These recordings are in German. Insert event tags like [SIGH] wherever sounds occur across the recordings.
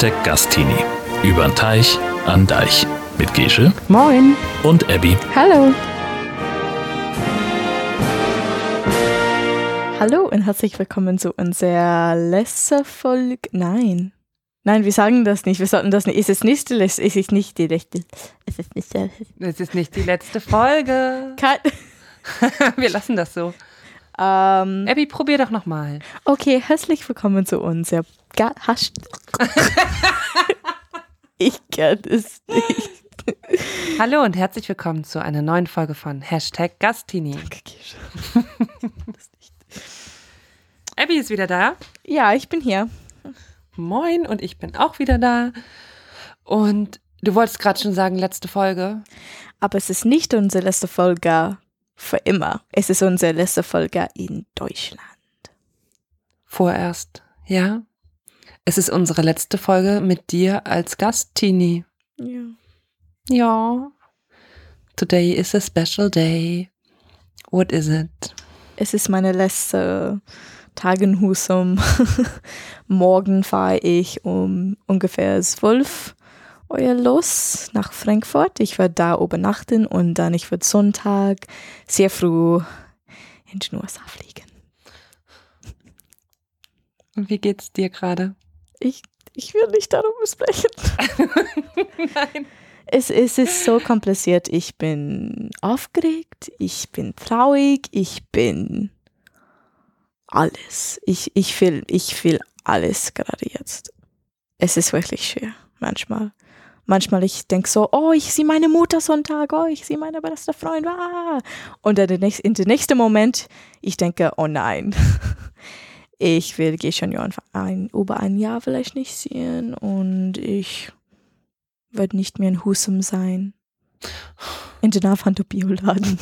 Hashtag Gastini. Übern Teich an Deich. Mit Gesche Moin. und Abby. Hallo. Hallo und herzlich willkommen zu unserer letzten Folge. Nein. Nein, wir sagen das nicht. Wir sollten das nicht. Es ist nicht die letzte. Es ist nicht die letzte. Es ist nicht die Es ist nicht die letzte Folge. Cut. [LAUGHS] Wir lassen das so. Ähm, Abby, probier doch nochmal. okay, herzlich willkommen zu unserer Ga Hasch [LAUGHS] Ich kann es nicht. Hallo und herzlich willkommen zu einer neuen Folge von Hashtag Gastini. [LAUGHS] Abby ist wieder da. Ja, ich bin hier. Moin und ich bin auch wieder da. Und du wolltest gerade schon sagen, letzte Folge. Aber es ist nicht unsere letzte Folge für immer. Es ist unsere letzte Folge in Deutschland. Vorerst. Ja. Es ist unsere letzte Folge mit dir als Gast, Tini. Ja. Ja. Today is a special day. What is it? Es ist meine letzte Tag in Husum. [LAUGHS] Morgen fahre ich um ungefähr zwölf Uhr los nach Frankfurt. Ich werde da übernachten und dann ich werde Sonntag sehr früh in den USA fliegen. Und wie geht's dir gerade? Ich, ich will nicht darüber sprechen. [LAUGHS] Nein. Es, es ist so kompliziert. Ich bin aufgeregt, ich bin traurig, ich bin alles. Ich, ich will, ich will alles gerade jetzt. Es ist wirklich schwer, manchmal. Manchmal ich denke so, oh, ich sehe meine Mutter Sonntag, oh, ich sehe meine beste Freundin. Ah. Und dann nächsten- in den nächsten Moment, ich denke, oh nein. [LAUGHS] Ich will schon ein, über ein Jahr vielleicht nicht sehen und ich werde nicht mehr in Husum sein. In den Avando Bioladen.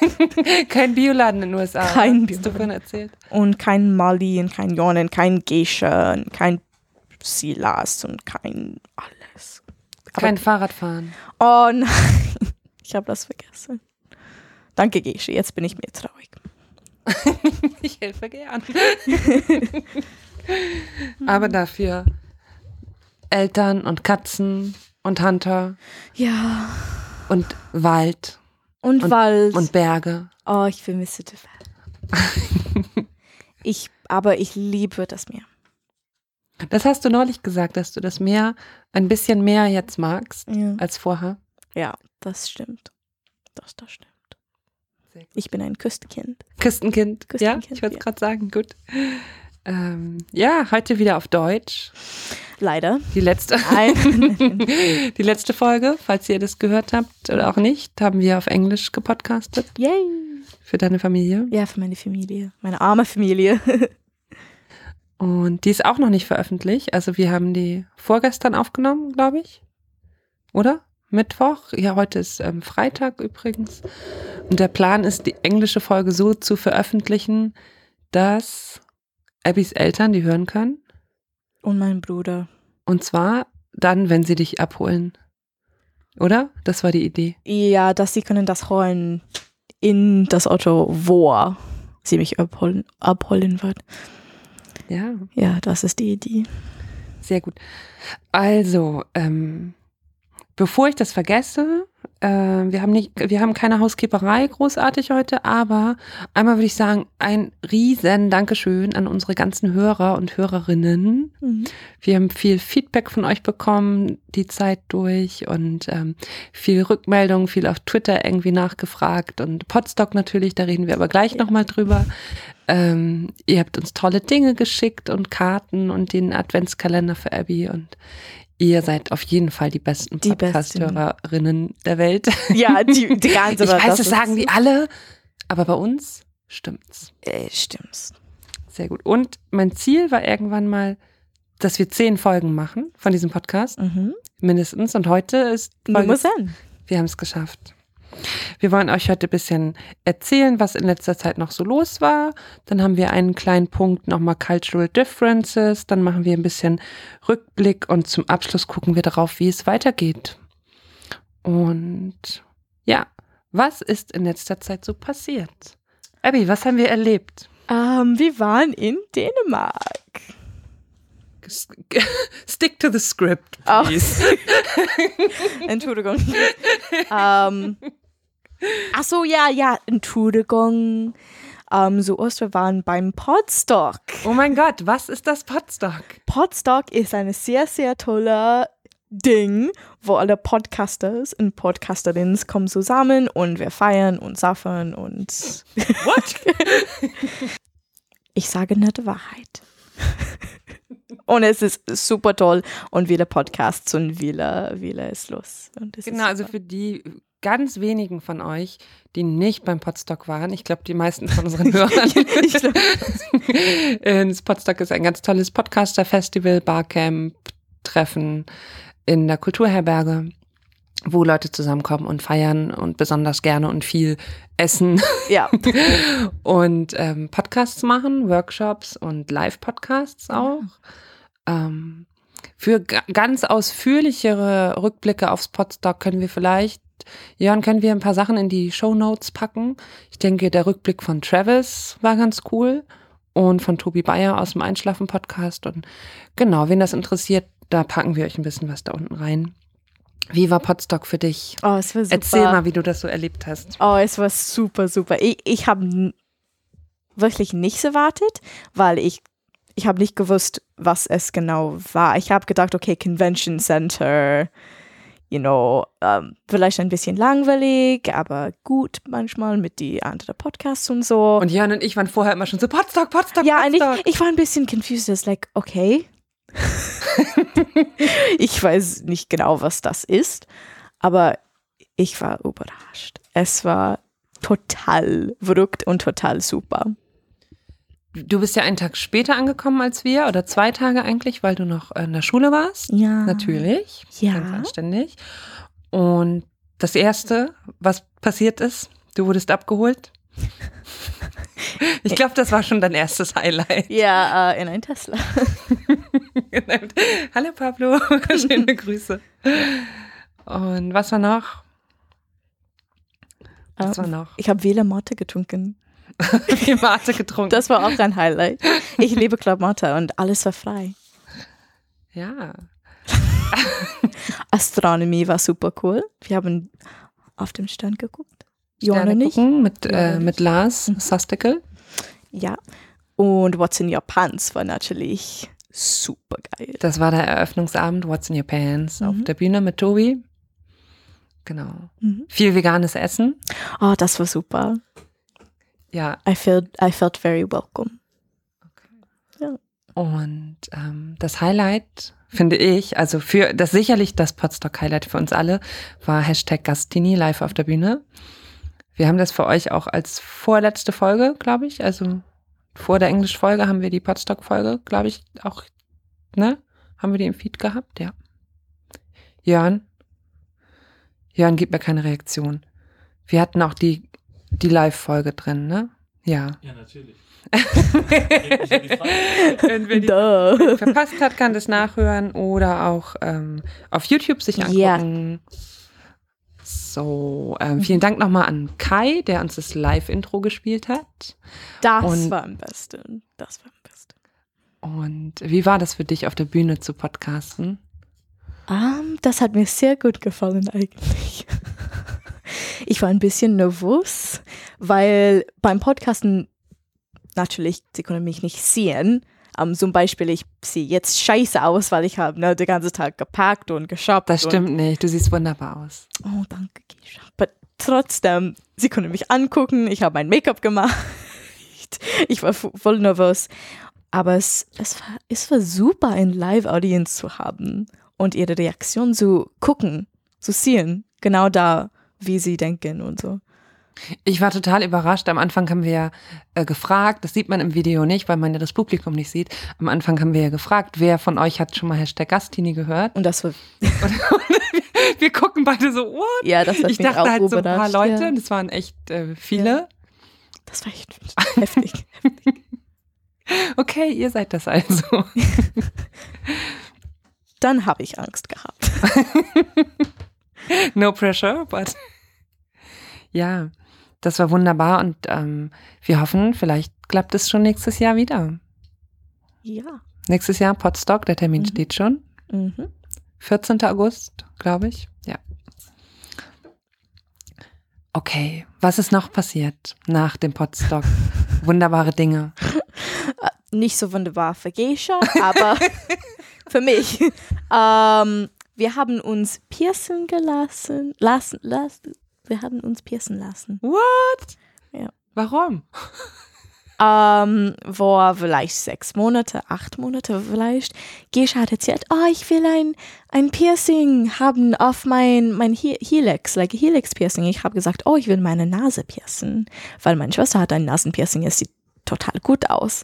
[LAUGHS] Kein Bioladen in den USA. Kein Hast du Bioladen. erzählt. Und kein Mali und kein Jonen, kein Geisha, und kein Silas und kein alles. Aber- Kein Fahrradfahren. Oh nein, [LAUGHS] ich habe das vergessen. Danke, Gesche, jetzt bin ich mir traurig. [LAUGHS] Ich helfe gern. [LAUGHS] Aber dafür Eltern und Katzen und Hunter Ja. und Wald Und, Und- Wald. und Berge. oh, ich vermisse die Welt. ich, aber ich liebe das Meer. Das hast du neulich gesagt, dass du das Meer ein bisschen mehr jetzt magst Ja, als vorher. ja das stimmt. Das, das stimmt. Sehr gut. Ich bin ein Küstenkind. Küstenkind. Küstenkind, ja, ich wollte es ja. gerade sagen. Gut. Ähm, ja, heute wieder auf Deutsch. Leider. Die letzte, [LAUGHS] [LAUGHS] die letzte Folge, falls ihr das gehört habt oder auch nicht, haben wir auf Englisch gepodcastet Yay. für deine Familie. Ja, für meine Familie. Meine arme Familie. [LAUGHS] Und die ist auch noch nicht veröffentlicht. Also wir haben die vorgestern aufgenommen, glaube ich. Oder? Mittwoch. Ja, heute ist ähm, Freitag übrigens. Und der Plan ist, die englische Folge so zu veröffentlichen, dass Abbys Eltern die hören können. Und mein Bruder. Und zwar dann, wenn sie dich abholen. Oder? Das war die Idee. Ja, dass sie können das holen in das Auto, wo sie mich abholen, abholen wird. Ja, Ja, das ist die Idee. sehr gut. Also, ähm, bevor ich das vergesse, wir haben nicht, wir haben keine Housekeeperei großartig heute, aber einmal würde ich sagen, ein riesen Dankeschön an unsere ganzen Hörer und Hörerinnen. Mhm. Wir haben viel Feedback von euch bekommen, die Zeit durch und ähm, viel Rückmeldung, viel auf Twitter irgendwie nachgefragt und Podstock natürlich, da reden wir aber gleich Ja. nochmal drüber. Ähm, ihr habt uns tolle Dinge geschickt und Karten und den Adventskalender für Abby und ihr seid auf jeden Fall die besten Podcast-Hörerinnen der Welt. Ja, die, die [LAUGHS] ganze Ich weiß, das sagen die alle, aber bei uns stimmt's. Äh, stimmt's. Sehr gut. Und mein Ziel war irgendwann mal, dass wir zehn Folgen machen von diesem Podcast, Mhm. mindestens. Und heute ist Folge, wir haben es geschafft. Wir wollen euch heute ein bisschen erzählen, was in letzter Zeit noch so los war. Dann haben wir einen kleinen Punkt nochmal Cultural Differences. Dann machen wir ein bisschen Rückblick und zum Abschluss gucken wir darauf, wie es weitergeht. Und ja, was ist in letzter Zeit so passiert? Abby, was haben wir erlebt? Ähm, wir waren in Dänemark. [LAUGHS] Stick to the script, Oh. please. [LAUGHS] Entschuldigung. [LAUGHS] ähm, ach so, ja, ja, Entschuldigung. Ähm, so oft, wir waren beim Podstock. Oh mein Gott, was ist das Podstock? Podstock ist eine sehr, sehr tolle Ding, wo alle Podcasters und Podcasterinnen kommen zusammen und wir feiern und saffen und [LAUGHS] What? ich sage nur die Wahrheit. und es ist super toll und viele Podcasts und viele, viele ist los. Genau, ist also für die ganz wenigen von euch, die nicht beim Podstock waren, ich glaube, die meisten von unseren [LAUGHS] Hörern. [LAUGHS] Ich glaub- [LAUGHS] Äh, das Podstock ist ein ganz tolles Podcaster-Festival, Barcamp, Treffen in der Kulturherberge, wo Leute zusammenkommen und feiern und besonders gerne und viel essen ja, und ähm, Podcasts machen, Workshops und Live-Podcasts auch. Ähm, für ga- ganz ausführlichere Rückblicke aufs Podstock können wir vielleicht, Jörn, können wir ein paar Sachen in die Show Notes packen. Ich denke, der Rückblick von Travis war ganz cool und von Tobi Bayer aus dem Einschlafen-Podcast. Und genau, wen das interessiert, da packen wir euch ein bisschen was da unten rein. Wie war Podstock für dich? oh, es war super. Erzähl mal, wie du das so erlebt hast. Oh, es war super, super. Ich, ich habe wirklich nichts erwartet, weil ich, ich habe nicht gewusst, was es genau war. Ich habe gedacht, okay, Convention Center, you know, ähm, vielleicht ein bisschen langweilig, aber gut manchmal mit die anderen Podcasts und so. Und Jörn und ich waren vorher immer schon so Podstock, Podstock, ja, und Podstock. ich, ich war ein bisschen confused. It's like, okay. [LAUGHS] ich weiß nicht genau, was das ist, aber ich war überrascht. Es war total verrückt und total super. Du bist ja einen Tag später angekommen als wir oder zwei Tage eigentlich, weil du noch in der Schule warst. Ja. Natürlich. Ja. Ganz anständig. Und das erste, was passiert ist, du wurdest abgeholt. [LAUGHS] Ich glaube, das war schon dein erstes Highlight. Ja, äh, in ein Tesla. [LAUGHS] Hallo Pablo, [LAUGHS] schöne Grüße. Und was war noch? Was war Ähm, noch? Ich habe Wähler Mate getrunken. [LAUGHS] Wir Mate getrunken. Das war auch ein Highlight. Ich liebe Club Mate und alles war frei. ja. [LAUGHS] Astronomie war super cool. Wir haben auf dem Stand geguckt. Johann Sterne und ich. gucken mit, äh, mit Lars Mhm. Sastikel. Ja. Und What's in Your Pants war natürlich super geil. Das war der Eröffnungsabend What's in Your Pants auf Mhm. der Bühne mit Tobi. Genau. Mhm. Viel veganes Essen. Oh, das war super. Ja. I felt, I felt very welcome. Und ähm, das Highlight, finde ich, also für das sicherlich das Podstock-Highlight für uns alle, war Hashtag Gastini live auf der Bühne. Wir haben das für euch auch als vorletzte Folge, glaube ich. Also vor der Englisch-Folge haben wir die Podstock-Folge, glaube ich, auch, ne? Haben wir die im Feed gehabt? Ja. Jörn? Jörn gibt mir keine Reaktion. Wir hatten auch die, die Live-Folge drin, ne? Ja. Ja, natürlich. [LAUGHS] Wenn wer die Duh. verpasst hat, kann das nachhören oder auch ähm, auf YouTube sich Ja. angucken. So, ähm, vielen Dank nochmal an Kai, der uns das Live-Intro gespielt hat. Das Und- war am besten. Das war am besten. Und wie war das für dich, auf der Bühne zu podcasten? Ähm, das hat mir sehr gut gefallen eigentlich. Ich war ein bisschen nervös, weil beim Podcasten natürlich, sie können mich nicht sehen. Ähm, zum Beispiel, ich sehe jetzt scheiße aus, weil ich habe ne, den ganzen Tag gepackt und geshoppt. Das stimmt nicht, du siehst wunderbar aus. Oh, danke, Keisha. Aber trotzdem, sie können mich angucken. Ich habe mein Make-up gemacht. [LAUGHS] Ich war vo- voll nervös. Aber es, es, war, es war super, ein Live-Audience zu haben und ihre Reaktion zu gucken, zu sehen. Genau da, wie sie denken und so. Ich war total überrascht. Am Anfang haben wir äh, gefragt, das sieht man im Video nicht, weil man ja das Publikum nicht sieht. Am Anfang haben wir ja gefragt, wer von euch hat schon mal Hashtag Gastini gehört? Und das war, [LAUGHS] wir gucken beide so, what? ja, das hat Ich dachte auch halt so ein paar. Leute, Ja. und es waren echt äh, viele. Das war echt [LAUGHS] heftig. Okay, ihr seid das also. Dann habe ich Angst gehabt. [LAUGHS] No pressure, but ja, das war wunderbar und ähm, wir hoffen, vielleicht klappt es schon nächstes Jahr wieder. Ja. Nächstes Jahr Potsdok, der Termin Mhm. steht schon. Mhm. 14. August, glaube ich. Ja. Okay, was ist noch passiert nach dem Potsdok? [LAUGHS] Wunderbare Dinge. Nicht so wunderbar für Geisha, aber [LAUGHS] für mich. Ähm, wir haben uns piercen gelassen. Lassen, lassen. Wir haben uns piercen lassen. What? Ja. Warum? ähm, vor vielleicht sechs Monate, acht Monate vielleicht. Gescha hat erzählt, oh, ich will ein, ein Piercing haben auf mein, mein He- Helix, like Helix Piercing. Ich habe gesagt, oh, ich will meine Nase piercen, weil meine Schwester hat ein Nasenpiercing, es sieht total gut aus.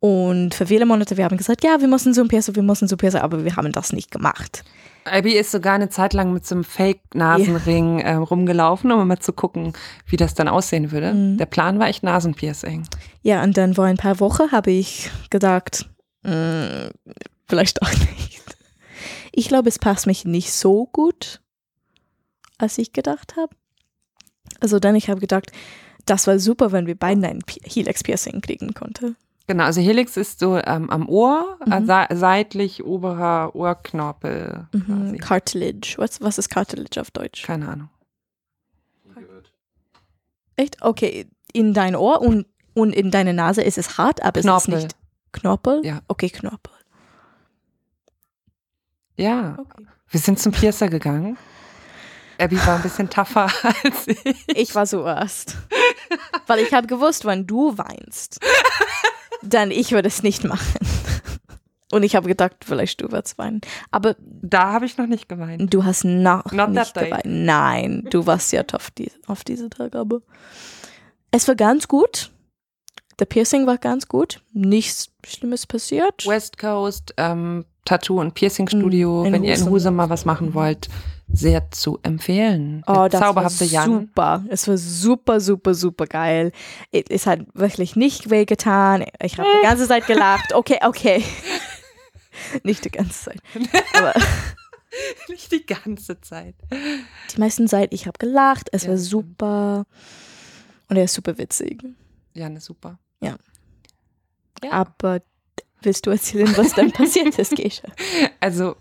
Und für viele Monate, wir haben gesagt, ja, wir müssen so ein Piercing, wir müssen so ein Piercing, aber wir haben das nicht gemacht. Abby ist sogar eine Zeit lang mit so einem Fake-Nasenring ähm, rumgelaufen, um mal zu gucken, wie das dann aussehen würde. Mhm. Der Plan war echt Nasenpiercing. Ja, und dann vor ein paar Wochen habe ich gedacht, mm, vielleicht auch nicht. Ich glaube, es passt mich nicht so gut, als ich gedacht habe. Also dann, ich habe gedacht, das war super, wenn wir beiden ein Pi- Helix-Piercing kriegen konnten. Genau, also Helix ist so ähm, am Ohr, Mhm. äh, se seitlich oberer Ohrknorpel. Mhm. Cartilage. Was, was ist Cartilage auf Deutsch? Keine Ahnung. Echt? Okay, in dein Ohr und, und in deine Nase ist es hart, aber es ist Knorpel. nicht. Knorpel? Ja. Okay, Knorpel. Ja, Okay. wir sind zum Piercer gegangen. Abby war ein bisschen tougher [LAUGHS] als ich. Ich war zuerst. Weil ich habe gewusst, wenn du weinst, dann ich würde es nicht machen. [LAUGHS] Und ich habe gedacht, vielleicht du wirst weinen. Aber Da habe ich noch nicht geweint. du hast noch Not nicht geweint. Nein, du warst ja tough die, auf diese Tag, aber es war ganz gut. Der Piercing war ganz gut. Nichts Schlimmes passiert. West Coast ähm, Tattoo und Piercing Studio, Mm, in wenn ihr in Husum. Husum mal was machen wollt, sehr zu empfehlen. Der Oh, das zauberhafte war Jan. super. Es war super, super, super geil. Es hat wirklich nicht wehgetan. Ich habe die ganze Zeit gelacht. [LAUGHS] Okay, okay. [LAUGHS] nicht die ganze Zeit. Aber [LAUGHS] Nicht die ganze Zeit. die meisten Zeit, ich habe gelacht. Es Ja, war super. Und er ist super witzig. Jan ist super. Ja. Ja. Aber willst du erzählen, was dann passiert ist, Gesche? Also,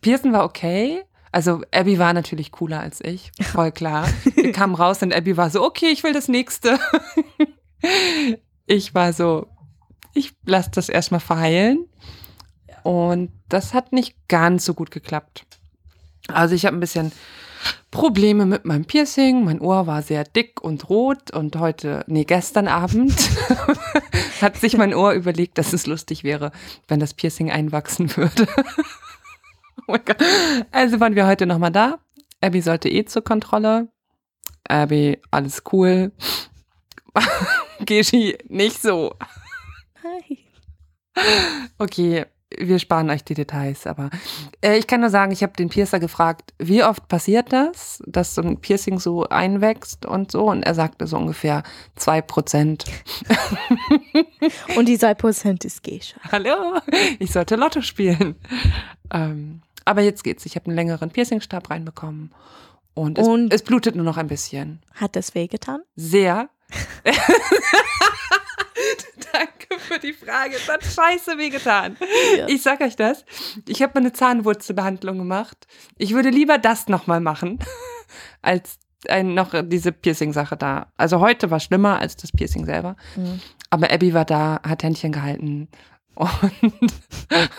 Pearson war okay. Also, Abby war natürlich cooler als ich. Voll klar. Wir kamen raus und Abby war so, okay, ich will das nächste. Ich war so, ich lasse das erstmal verheilen. Und das hat nicht ganz so gut geklappt. Also, ich habe ein bisschen Probleme mit meinem Piercing. Mein Ohr war sehr dick und rot und heute, nee, gestern Abend [LAUGHS] hat sich mein Ohr überlegt, dass es lustig wäre, wenn das Piercing einwachsen würde. [LAUGHS] oh mein Gott. Also waren wir heute nochmal da. Abby sollte eh zur Kontrolle. Abby, alles cool. [LAUGHS] Geschi, nicht so. Hi. Okay, wir sparen euch die Details, aber äh, ich kann nur sagen, ich habe den Piercer gefragt, wie oft passiert das, dass so ein Piercing so einwächst und so und er sagte so ungefähr zwei Prozent. Und die 2% ist Gesche. Hallo, ich sollte Lotto spielen. Ähm, aber jetzt geht's. Ich habe einen längeren Piercingstab reinbekommen und es, Und- es blutet nur noch ein bisschen. Hat das wehgetan? Sehr. [LAUGHS] Danke für die Frage. Es hat scheiße wehgetan. Ja. Ich sag euch das. Ich habe meine Zahnwurzelbehandlung gemacht. Ich würde lieber das nochmal machen, [LAUGHS] als ein, noch diese Piercing-Sache da. Also heute war schlimmer als das Piercing selber. Mhm. Aber Abby war da, hat Händchen gehalten. Und [LAUGHS]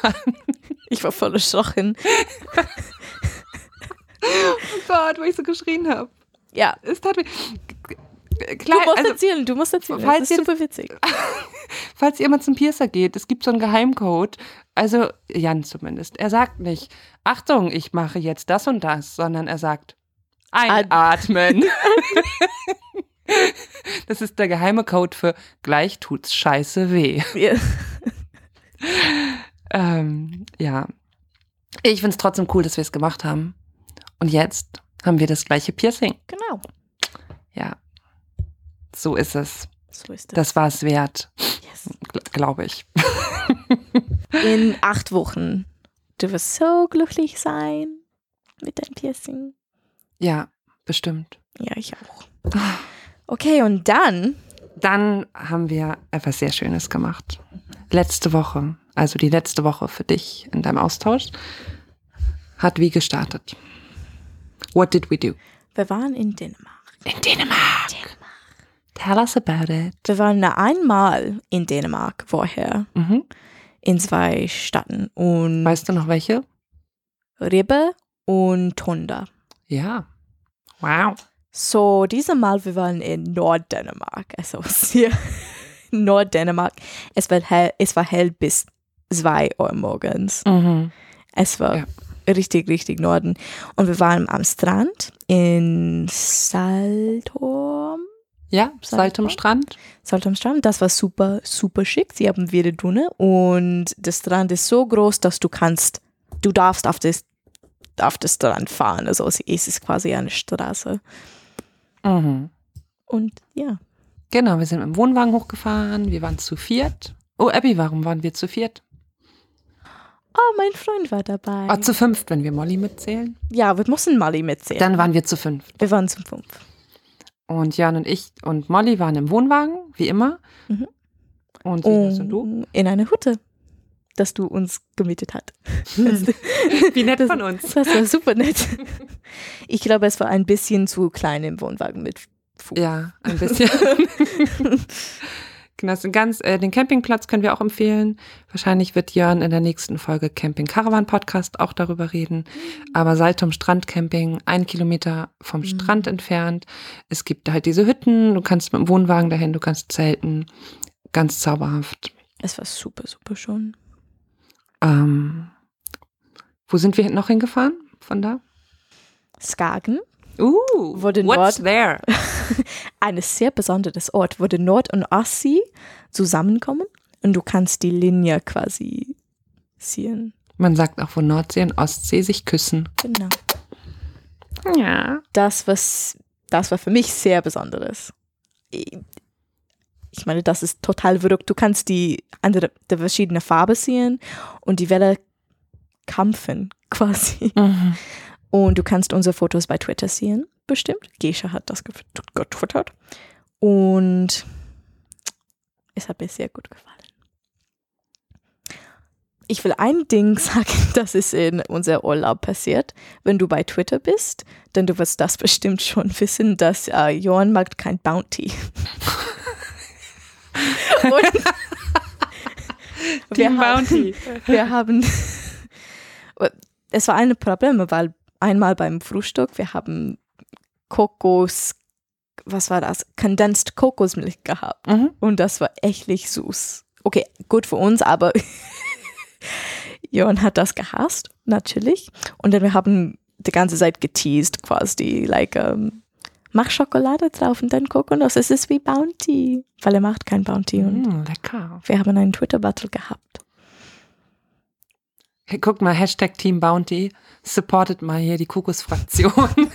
Ich war voll erschrocken. oh Gott, wo ich so geschrien habe. Ja, Es tat weh. du musst also, erzählen, du musst erzählen. falls das ist ihr- super witzig. [LAUGHS] falls ihr mal zum Piercer geht, es gibt so einen Geheimcode. Also Jan zumindest. Er sagt nicht, Achtung, ich mache jetzt das und das, sondern er sagt, einatmen. [LAUGHS] das ist der geheime Code für gleich tut's scheiße weh. Ja. [LAUGHS] Ähm, ja. Ich find's trotzdem cool, dass wir es gemacht haben. Und jetzt haben wir das gleiche Piercing. Genau. Ja. So ist es. So ist das. Das war es wert, Yes. glaube ich. [LAUGHS] In acht Wochen. Du wirst so glücklich sein mit deinem Piercing. Ja, bestimmt. Ja, ich auch. Okay, und dann Dann haben wir etwas sehr Schönes gemacht. Letzte Woche, also die letzte Woche für dich in deinem Austausch, hat wie gestartet. What did we do? Wir waren in Dänemark. In Dänemark. Tell us about it. Wir waren einmal in Dänemark vorher, Mhm. in zwei Städten. Und Weißt du noch welche? Ribbe und Tonda. Ja. Wow. So, dieses Mal, wir waren in Norddänemark. Also [LAUGHS] hier Norddänemark. Es war hell, es war hell bis 2 Uhr morgens. Mhm. Es war Ja. richtig, richtig Norden. Und wir waren am Strand in Saltorm. Ja, Saltum. Strand. Saltorm Strand. Das war super, super schick. Sie haben wieder Dune. Und der Strand ist so groß, dass du kannst, du darfst auf das, auf das Strand fahren. Also es ist quasi eine Straße. Mhm. Und ja. Genau, wir sind mit dem Wohnwagen hochgefahren. Wir waren zu viert. Oh, Abby, warum waren wir zu viert? Oh, mein Freund war dabei. Ah, zu fünft, wenn wir Molly mitzählen. ja, wir mussten Mali mitzählen. Dann waren wir zu fünft. wir waren zum fünf. Und Jan und ich und Molly waren im Wohnwagen, wie immer. Mhm. Und Venus und du. In einer Hütte, dass du uns gemietet hast. Wie nett von uns. Das war super nett. Ich glaube, es war ein bisschen zu klein im Wohnwagen mit Fuß. Ja, ein bisschen. genau, ganz, äh, den Campingplatz können wir auch empfehlen. Wahrscheinlich wird Jörn in der nächsten Folge Camping Caravan Podcast auch darüber reden. Aber Saltum Strandcamping, ein Kilometer vom Mhm. Strand entfernt. Es gibt halt diese Hütten, du kannst mit dem Wohnwagen dahin, du kannst zelten. Ganz zauberhaft. Es war super, super schön. Ähm, wo sind wir noch hingefahren von da? Skagen, Uh, Wurde what's Nord- there? [LAUGHS] ein sehr besonderes Ort, wo der Nord- und Ostsee zusammenkommen und du kannst die Linie quasi sehen. Man sagt auch, wo Nordsee und Ostsee sich küssen. Genau. Ja. Das, was, das war für mich sehr Besonderes. Ich meine, das ist total verrückt. Du kannst die andere, die verschiedene Farbe sehen und die Welle kämpfen [LAUGHS] quasi. Mhm. Und du kannst unsere Fotos bei Twitter sehen, bestimmt. Gescha hat das getwittert. Und es hat mir sehr gut gefallen. Ich will ein Ding [LAUGHS] sagen, das ist in unser Urlaub passiert. Wenn du bei Twitter bist, dann du wirst das bestimmt schon wissen, dass äh, Johann mag kein Bounty. [LAUGHS] [LAUGHS] Und [LAUGHS] wir Team haben, Bounty. [LAUGHS] wir haben, es war ein Problem, weil einmal beim Frühstück, wir haben Kokos, was war das? Condensed Kokosmilch gehabt. Mhm. Und das war echtlich süß. Okay, gut für uns, aber Johann hat das gehasst, natürlich. Und dann wir haben die ganze Zeit geteased, quasi, like, ähm, mach Schokolade drauf und dann Kokosnuss. Es ist wie Bounty, weil er macht kein Bounty. Und Mm, lecker. wir haben einen Twitter-Battle gehabt. Hey, guck mal, Hashtag Team Bounty. Supportet mal hier die Kokosfraktion. [LAUGHS]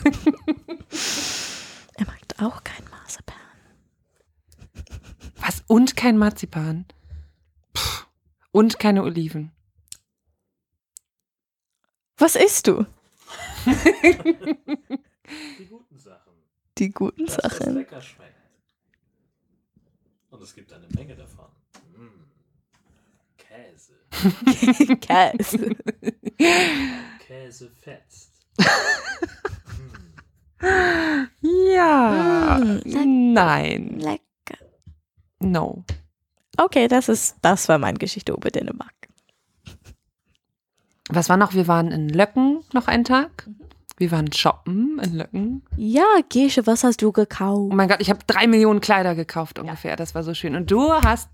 Er mag auch kein Marzipan. Was? Und kein Marzipan. Pff. Und keine Oliven. Was isst du? [LAUGHS] [LAUGHS] Die guten Sachen. Dass das Sachen. lecker schmeckt. Und es gibt eine Menge davon. Mm. Käse. [LAUGHS] Käse. Käse fetzt. Ja. Mm, lecker. Nein. Lecker. No. Okay, das ist, das war meine Geschichte über Dänemark. Was war noch? Wir waren in Löcken noch einen Tag. Wir waren shoppen in Löcken. Ja, Gesche, was hast du Oh gekauft? mein Gott, ich habe drei Millionen Kleider gekauft ungefähr. Das war so schön. Und du hast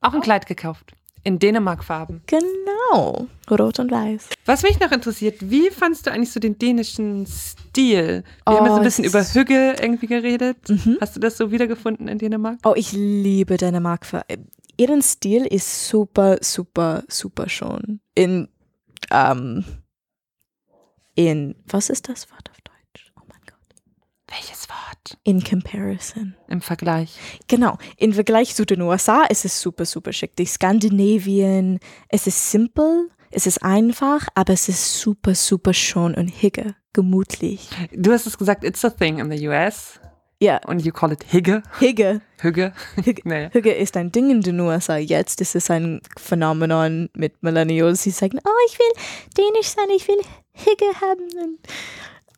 auch ein Kleid gekauft. In Dänemark-Farben. Genau. Rot und weiß. Was mich noch interessiert, wie fandst du eigentlich so den dänischen Stil? Wir haben ja so Oh, ein bisschen es über Hügge irgendwie geredet. Mhm. Hast du das so wiedergefunden in Dänemark? Oh, ich liebe Dänemark. Ihren Stil ist super, super, super schön. In, ähm, in, was ist das Wort auf Deutsch? Oh mein Gott. Welches Wort? In comparison. Im Vergleich. Genau, im Vergleich zu den USA ist es super, super schick. Die Skandinavien, es ist simpel, es ist einfach, aber es ist super, super schön und hicke, gemütlich. Du hast es gesagt, it's a thing in the US. Ja, Und you call it Higge. Higge. Hügge. Hügge. nee. Hügge ist ein Ding in den USA jetzt. Es ist ein Phänomenon mit Millennials. Sie sagen, oh, ich will dänisch sein, ich will Hügge haben.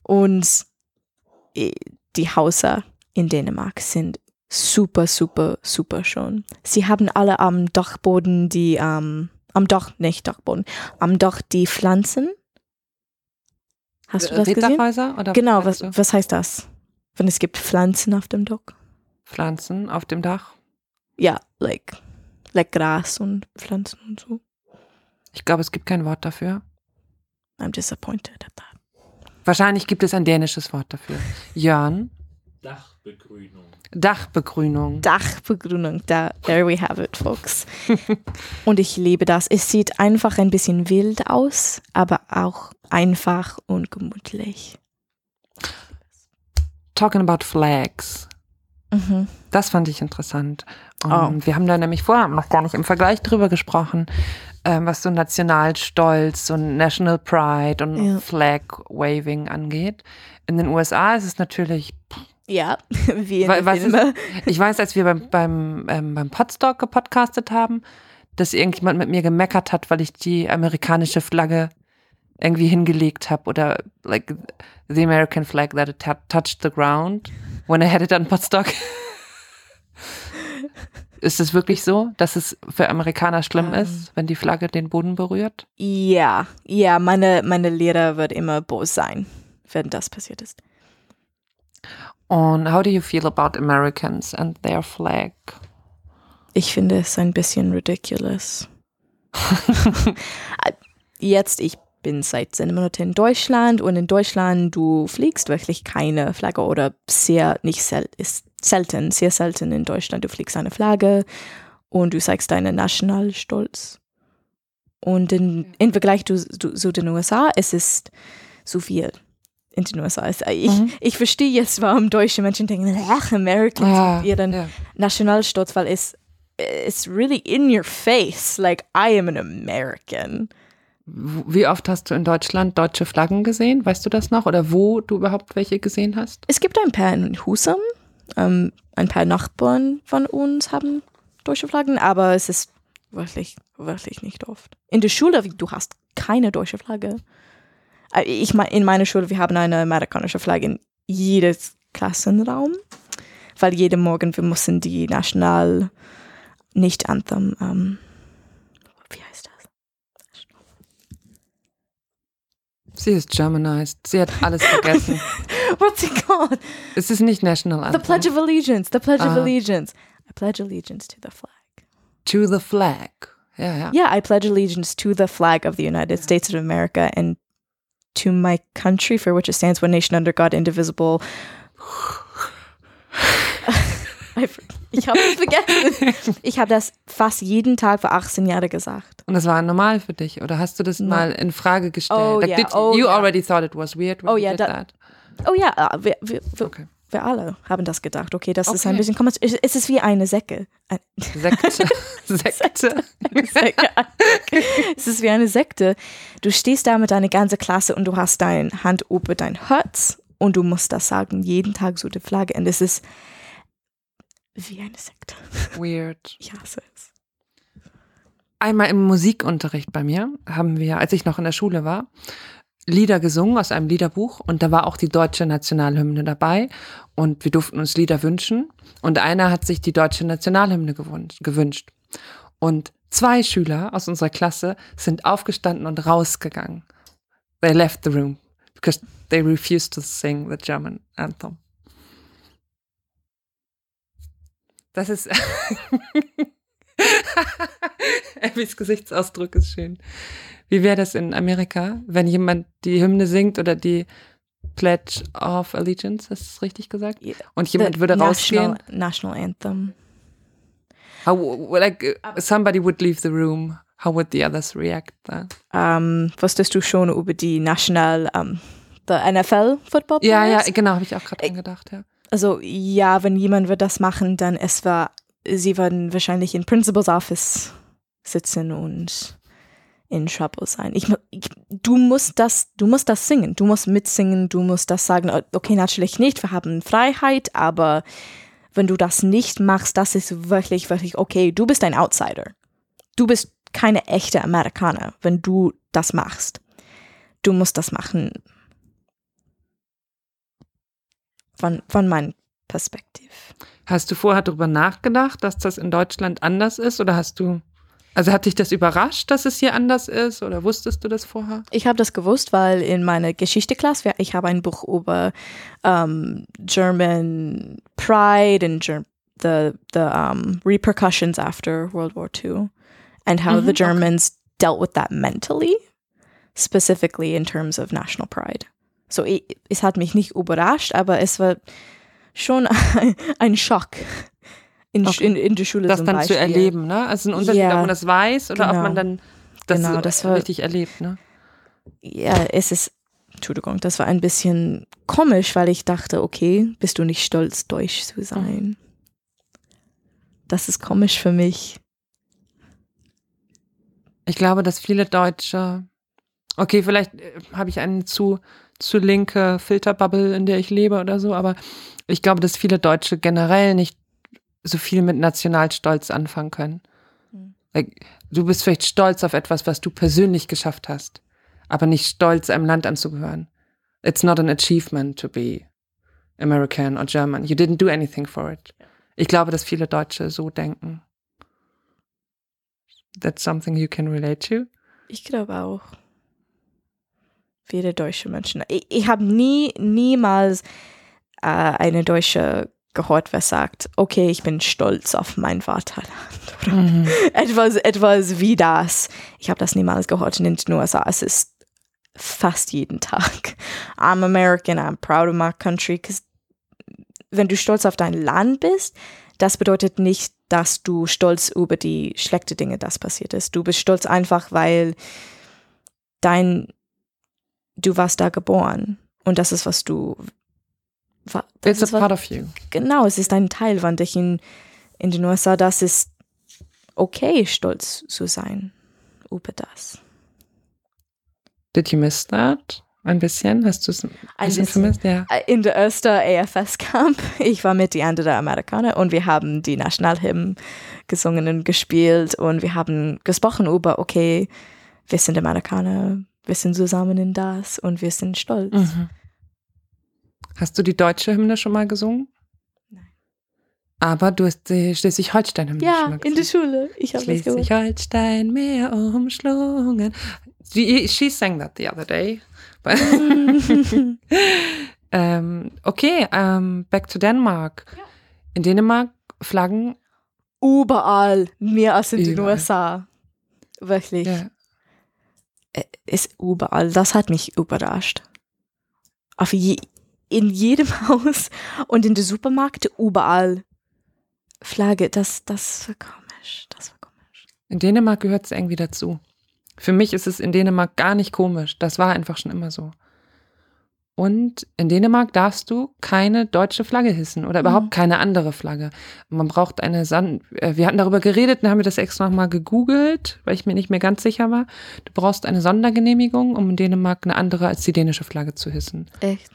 Und äh, die Häuser in Dänemark sind super, super, super schön. Sie haben alle am Dachboden die, ähm, am Dach, nicht Dachboden, am Dach die Pflanzen. Hast du das gesehen? Oder Genau, was was heißt das? Wenn es gibt Pflanzen auf dem Dach? Pflanzen auf dem Dach. Ja, like, like Gras und Pflanzen und so. Ich glaube, es gibt kein Wort dafür. I'm disappointed at that. Wahrscheinlich gibt es ein dänisches Wort dafür. Jörn. Dachbegrünung. Dachbegrünung. Dachbegrünung, da, there we have it, folks. [LAUGHS] und ich liebe das. Es sieht einfach ein bisschen wild aus, aber auch einfach und gemütlich. Talking about flags. Mhm. Das fand ich interessant. Und Oh. Wir haben da nämlich vorher noch gar nicht im Vergleich drüber gesprochen, ähm, was so Nationalstolz und National Pride und Ja. Flag Waving angeht. In den USA ist es natürlich, Ja, [LAUGHS] wie in was ist- ich weiß, als wir beim, beim, ähm, beim Podstock gepodcastet haben, dass irgendjemand mit mir gemeckert hat, weil ich die amerikanische Flagge irgendwie hingelegt habe oder like the American flag that it touched the ground when I had it on Podstock. [LAUGHS] ist es wirklich so, dass es für Amerikaner schlimm Ähm. ist, wenn die Flagge den Boden berührt? Ja, ja, meine, meine Lehrer wird immer böse sein, wenn das passiert ist. Und how do you feel about Americans and their flag? Ich finde es ein bisschen ridiculous. [LAUGHS] Jetzt, ich bin seit zehn Monaten in Deutschland und in Deutschland, du fliegst wirklich keine Flagge oder sehr, nicht sel ist selten, sehr selten in Deutschland. Du fliegst eine Flagge und du zeigst deinen Nationalstolz. Und in, im Vergleich zu, zu, zu den USA, es ist so viel in den USA. Es- Ich, Mhm. ich verstehe jetzt, warum deutsche Menschen denken, ach, Americans mit ihren ja. Nationalstolz, weil es it's really in your face. Like I am an American. Wie oft hast du in Deutschland deutsche Flaggen gesehen? Weißt du das noch? Oder wo du überhaupt welche gesehen hast? Es gibt ein paar in Husum. Ähm, ein paar Nachbarn von uns haben deutsche Flaggen, aber es ist wirklich, wirklich nicht oft. In der Schule, du hast keine deutsche Flagge. Äh, Ich mein, in meiner Schule, wir haben eine amerikanische Flagge in jedes Klassenraum, weil jeden Morgen wir müssen die National nicht Anthem, ähm, Sie ist Germanized. Sie hat alles vergessen. [LAUGHS] What's it called? es ist nicht National The Pledge of Allegiance. The Pledge of Ah. Allegiance. I pledge allegiance to the flag. To the flag. Yeah, ja. Yeah, I pledge allegiance to the flag of the United States of America and to my country for which it stands, one nation under God, indivisible. [SIGHS] [LAUGHS] I for- ich habe es [LAUGHS] vergessen. Ich habe das fast jeden Tag für 18 Jahre gesagt. Und das war normal für dich? Oder hast du das No. mal in Frage gestellt? Oh, like, ja. did, Oh, you ja. already thought it was weird when Oh, you ja, did da- that? Oh ja, äh, wir, wir, wir, Okay. wir alle haben das gedacht. Okay, das ist Okay. ein bisschen. Es ist wie eine Säcke. [LAUGHS] Sekte. Sekte. Sekte. es ist wie eine Sekte. Du stehst da mit deiner ganzen Klasse und du hast deine Hand über dein Herz und du musst das sagen, jeden Tag so die Flagge. Und es ist wie eine Sekte. Weird. Ich hasse es. Einmal im Musikunterricht bei mir haben wir, als ich noch in der Schule war, Lieder gesungen aus einem Liederbuch und da war auch die deutsche Nationalhymne dabei und wir durften uns Lieder wünschen und einer hat sich die deutsche Nationalhymne gewünscht. Und zwei Schüler aus unserer Klasse sind aufgestanden und rausgegangen. They left the room because they refused to sing the German anthem. Das ist [LAUGHS] Abby's Gesichtsausdruck ist schön. Wie wäre das in Amerika, wenn jemand die Hymne singt oder die Pledge of Allegiance, hast du es richtig gesagt? Und jemand The würde national, rausgehen? National Anthem. How, like, somebody would leave the room. How would the others react? then? Ähm, wusstest du schon über die National, ähm, the NFL Football Ja, ja, genau, habe ich auch gerade dran gedacht, ja. Also ja, wenn jemand wird das machen, dann es war, sie werden wahrscheinlich in Principal's Office sitzen und in Trouble sein. Ich, ich, du musst das, du musst das singen, du musst mitsingen, du musst das sagen. Okay, natürlich nicht, wir haben Freiheit, aber wenn du das nicht machst, das ist wirklich, wirklich okay. Du bist ein Outsider. Du bist keine echte Amerikaner, wenn du das machst. Du musst das machen. Von, von meinem Perspektiv. Hast du vorher darüber nachgedacht, dass das in Deutschland anders ist? Oder hast du, also hat dich das überrascht, dass es hier anders ist? Oder wusstest du das vorher? Ich habe das gewusst, weil in meiner Geschichteklasse, ich habe ein Buch über ähm, German Pride and Ger the, the um, repercussions after World War II and how Mhm, the okay. Germans dealt with that mentally, specifically in terms of national pride. So, es hat mich nicht überrascht, aber es war schon [LAUGHS] ein Schock in, Okay. in, in der Schule Das dann zu Beispiel. erleben, ne? Also ein Unterschied, Ja, ob man das weiß oder ob genau. man dann das, Genau, das war- richtig erlebt, ne? ja, es ist, Entschuldigung, das war ein bisschen komisch, weil ich dachte, okay, bist du nicht stolz, Deutsch zu sein? Das ist komisch für mich. Ich glaube, dass viele Deutsche, okay, vielleicht äh, habe ich eine zu, zu linke Filterbubble, in der ich lebe oder so, aber ich glaube, dass viele Deutsche generell nicht so viel mit Nationalstolz anfangen können. Hm. Du bist vielleicht stolz auf etwas, was du persönlich geschafft hast, aber nicht stolz, einem Land anzugehören. It's not an achievement to be American or German. You didn't do anything for it. Ich glaube, dass viele Deutsche so denken. That's something you can relate to. Ich glaube auch. Viele deutsche Menschen. Ich, ich habe nie, niemals äh, eine Deutsche gehört, wer sagt, okay, ich bin stolz auf mein Vaterland. Oder Mhm. [LAUGHS] etwas, etwas wie das. Ich habe das niemals gehört in den USA. Es ist fast jeden Tag. I'm American, I'm proud of my country. wenn du stolz auf dein Land bist, das bedeutet nicht, dass du stolz über die schlechten Dinge, das passiert ist. Du bist stolz einfach, weil dein, du warst da geboren. Und das ist, was du, wa- das It's a ist, was, part of you. genau, es ist ein Teil von dich in, in den USA. Das ist okay, stolz zu sein über das. Did you miss that? Ein bisschen? Hast du es ein Ein bisschen bisschen. vermisst? Ja. In der ersten AFS-Camp, [LAUGHS] ich war mit die anderen Amerikaner und wir haben die Nationalhymn gesungen und gespielt und wir haben gesprochen über, okay, wir sind Amerikaner, wir sind zusammen in das und wir sind stolz. Mhm. Hast du die deutsche Hymne schon mal gesungen? Nein. Aber du hast die Schleswig-Holstein-Hymne schon Ja, mal in der. Schule. Ich habe. Schleswig-Holstein, Meer umschlungen. She, she sang that the other day. [LAUGHS] ähm, okay, ähm, back to Denmark. In Dänemark Flaggen. Überall, mehr als in den. USA. Wirklich. Ja. Ist überall. Das hat mich überrascht. Auf je, in jedem [LAUGHS] Haus und in den Supermärkten überall Flagge. Das, das war komisch. Das war komisch. In Dänemark gehört es irgendwie dazu. Für mich ist es in Dänemark gar nicht komisch. Das war einfach schon immer so. Und in Dänemark darfst du keine deutsche Flagge hissen oder überhaupt Mhm. keine andere Flagge. Man braucht eine San äh, wir hatten darüber geredet, dann haben wir das extra nochmal gegoogelt, weil ich mir nicht mehr ganz sicher war. Du brauchst eine Sondergenehmigung, um in Dänemark eine andere als die dänische Flagge zu hissen. Echt?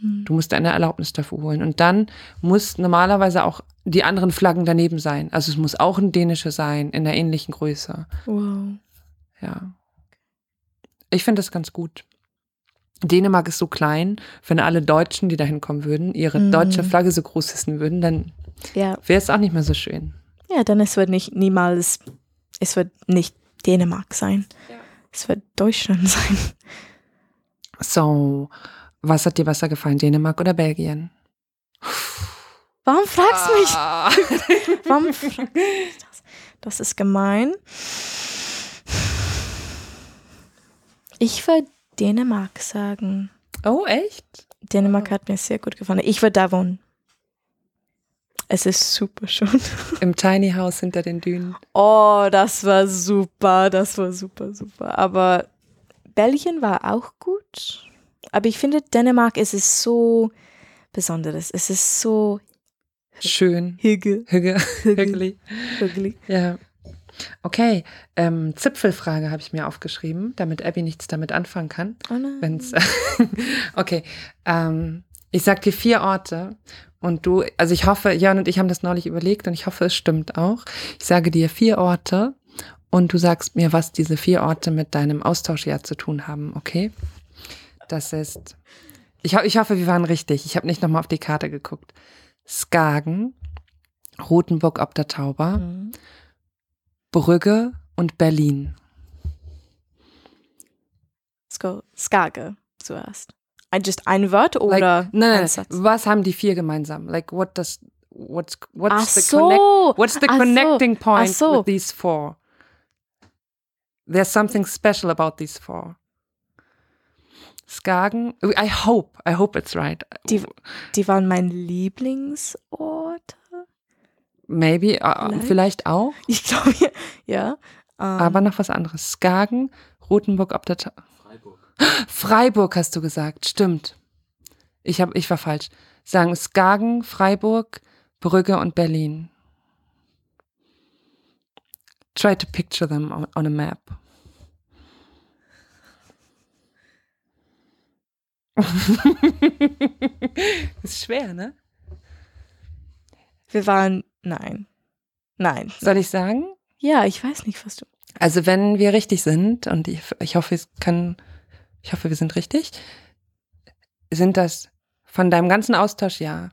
Hm. Du musst eine Erlaubnis dafür holen. Und dann muss normalerweise auch die anderen Flaggen daneben sein. Also es muss auch eine dänische sein, in einer ähnlichen Größe. Wow. Ja. Ich finde das ganz gut. Dänemark ist so klein, wenn alle Deutschen, die da hinkommen würden, ihre Mhm. deutsche Flagge so groß hissen würden, dann Ja. wäre es auch nicht mehr so schön. ja, dann es wird nicht niemals, es wird nicht Dänemark sein. Ja. Es wird Deutschland [LAUGHS] sein. So, was hat dir besser gefallen, Dänemark oder Belgien? Warum fragst du mich? Ah. [LAUGHS] Warum fragst du mich das? Das ist gemein. Ich würde Dänemark sagen. Oh, echt? Dänemark hat mir sehr gut gefallen. Ich würde da wohnen. Es ist super schön. [LAUGHS] Im Tiny House hinter den Dünen. Oh, das war super. Das war super, super. Aber Belgien war auch gut. Aber ich finde, Dänemark ist es so Besonderes. Es ist so Schön. hügel, Hüge. hügel, Hügelig. hügelig. Ja. Okay, ähm, Zipfelfrage habe ich mir aufgeschrieben, damit Abby nichts damit anfangen kann. Oh nein. Wenn's [LAUGHS] okay, ähm, ich sag dir vier Orte und du, also ich hoffe, Jörn und ich haben das neulich überlegt und ich hoffe, es stimmt auch. Ich sage dir vier Orte und du sagst mir, was diese vier Orte mit deinem Austauschjahr zu tun haben, okay? Das ist, ich, ho ich hoffe, wir waren richtig. Ich habe nicht nochmal auf die Karte geguckt. Skagen, Rotenburg ob der Tauber, Mhm. Brügge und Berlin. Let's go. Skage zuerst. Ein, just ein Wort oder Like, nein, ein nein, Satz? was haben die vier gemeinsam? Like, what does, what's, what's Ach the so. connect, what's the Ach so. connecting point so. with these four? There's something special about these four. Skagen, I hope, I hope it's right. Die- Die waren mein Lieblingsort. Maybe, uh, Vielleicht? vielleicht auch, Ich glaube, ja. ja. Ähm, aber noch was anderes. Skagen, Rotenburg ob der Ta Freiburg. Freiburg hast du gesagt, stimmt. Ich, hab, ich war falsch. Sagen Skagen, Freiburg, Brügge und Berlin. Try to picture them on, on a map. [LAUGHS] ist schwer, ne? Wir waren, nein. Nein. Soll ich sagen? Ja, ich weiß nicht, was du. Also wenn wir richtig sind, und ich, ich hoffe, es kann, ich hoffe, wir sind richtig, sind das von deinem ganzen Austauschjahr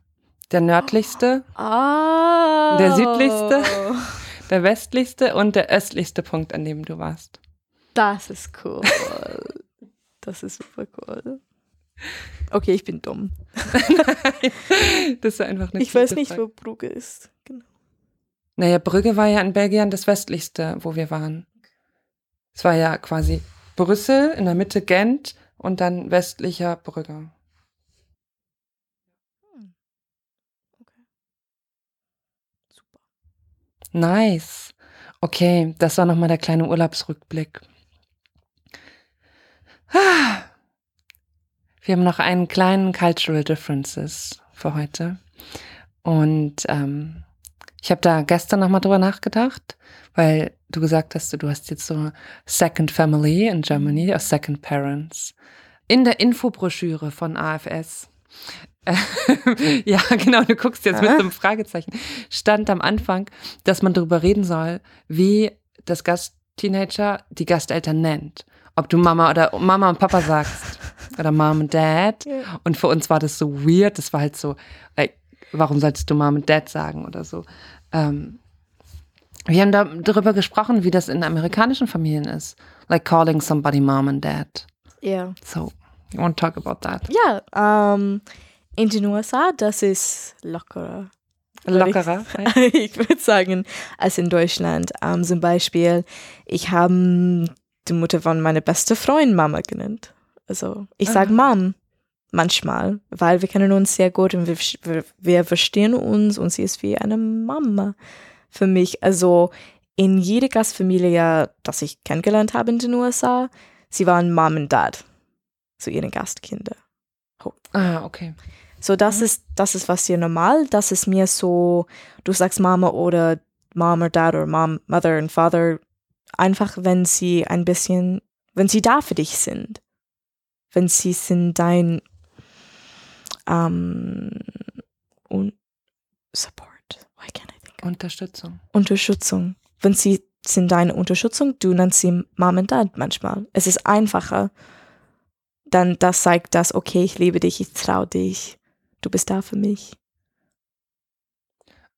der nördlichste, Ah. Der südlichste? [LAUGHS] der westlichste und der östlichste Punkt, an dem du warst. Das ist cool. das ist super cool. Okay, ich bin dumm. [LAUGHS] das ist einfach eine ich weiß nicht, Frage. wo Brugge ist. Genau. Naja, Brügge war ja in Belgien das westlichste, wo wir waren. Es war ja quasi Brüssel, in der Mitte Gent und dann westlicher Brügge. Super. Nice. Okay, das war nochmal der kleine Urlaubsrückblick. Ah. Wir haben noch einen kleinen Cultural Differences für heute. Und ähm, ich habe da gestern nochmal drüber nachgedacht, weil du gesagt hast, du hast jetzt so Second Family in Germany, or Second Parents. In der Infobroschüre von AFS. [LAUGHS] ja, genau, du guckst jetzt mit so einem Fragezeichen. Stand am Anfang, dass man darüber reden soll, wie das Gastteenager die Gasteltern nennt. Ob du Mama oder Mama und Papa sagst. Oder Mom und Dad. Ja. Und für uns war das so weird. Das war halt so, like, warum solltest du Mom und Dad sagen oder so. Ähm, wir haben da darüber gesprochen, wie das in amerikanischen Familien ist. Like calling somebody Mom and Dad. Ja. So, you want to talk about that? Ja, ähm, in den USA, das ist lockerer. Ich- Lockerer. [LAUGHS] ich würde sagen, als in Deutschland. Ähm, zum Beispiel, ich habe die Mutter von meiner besten Freundin Mama genannt. Also, ich sage. Mom manchmal, weil wir kennen uns sehr gut und wir, wir, wir verstehen uns und sie ist wie eine Mama für mich. Also, in jeder Gastfamilie, das ich kennengelernt habe in den USA, sie waren Mom und Dad zu ihren Gastkinder. Ah, okay. So, das Mhm. ist, das ist was hier normal. Das ist mir so, du sagst Mama oder Mom oder Dad oder Mom, Mother und Father, einfach wenn sie ein bisschen, wenn sie da für dich sind. Wenn sie sind dein ähm, und Support. Why can't I think? Unterstützung. Unterstützung. Wenn sie sind deine Unterstützung, du nennst sie Mom und Dad manchmal. Es ist einfacher. Dann das zeigt das, okay, ich liebe dich, ich traue dich, du bist da für mich.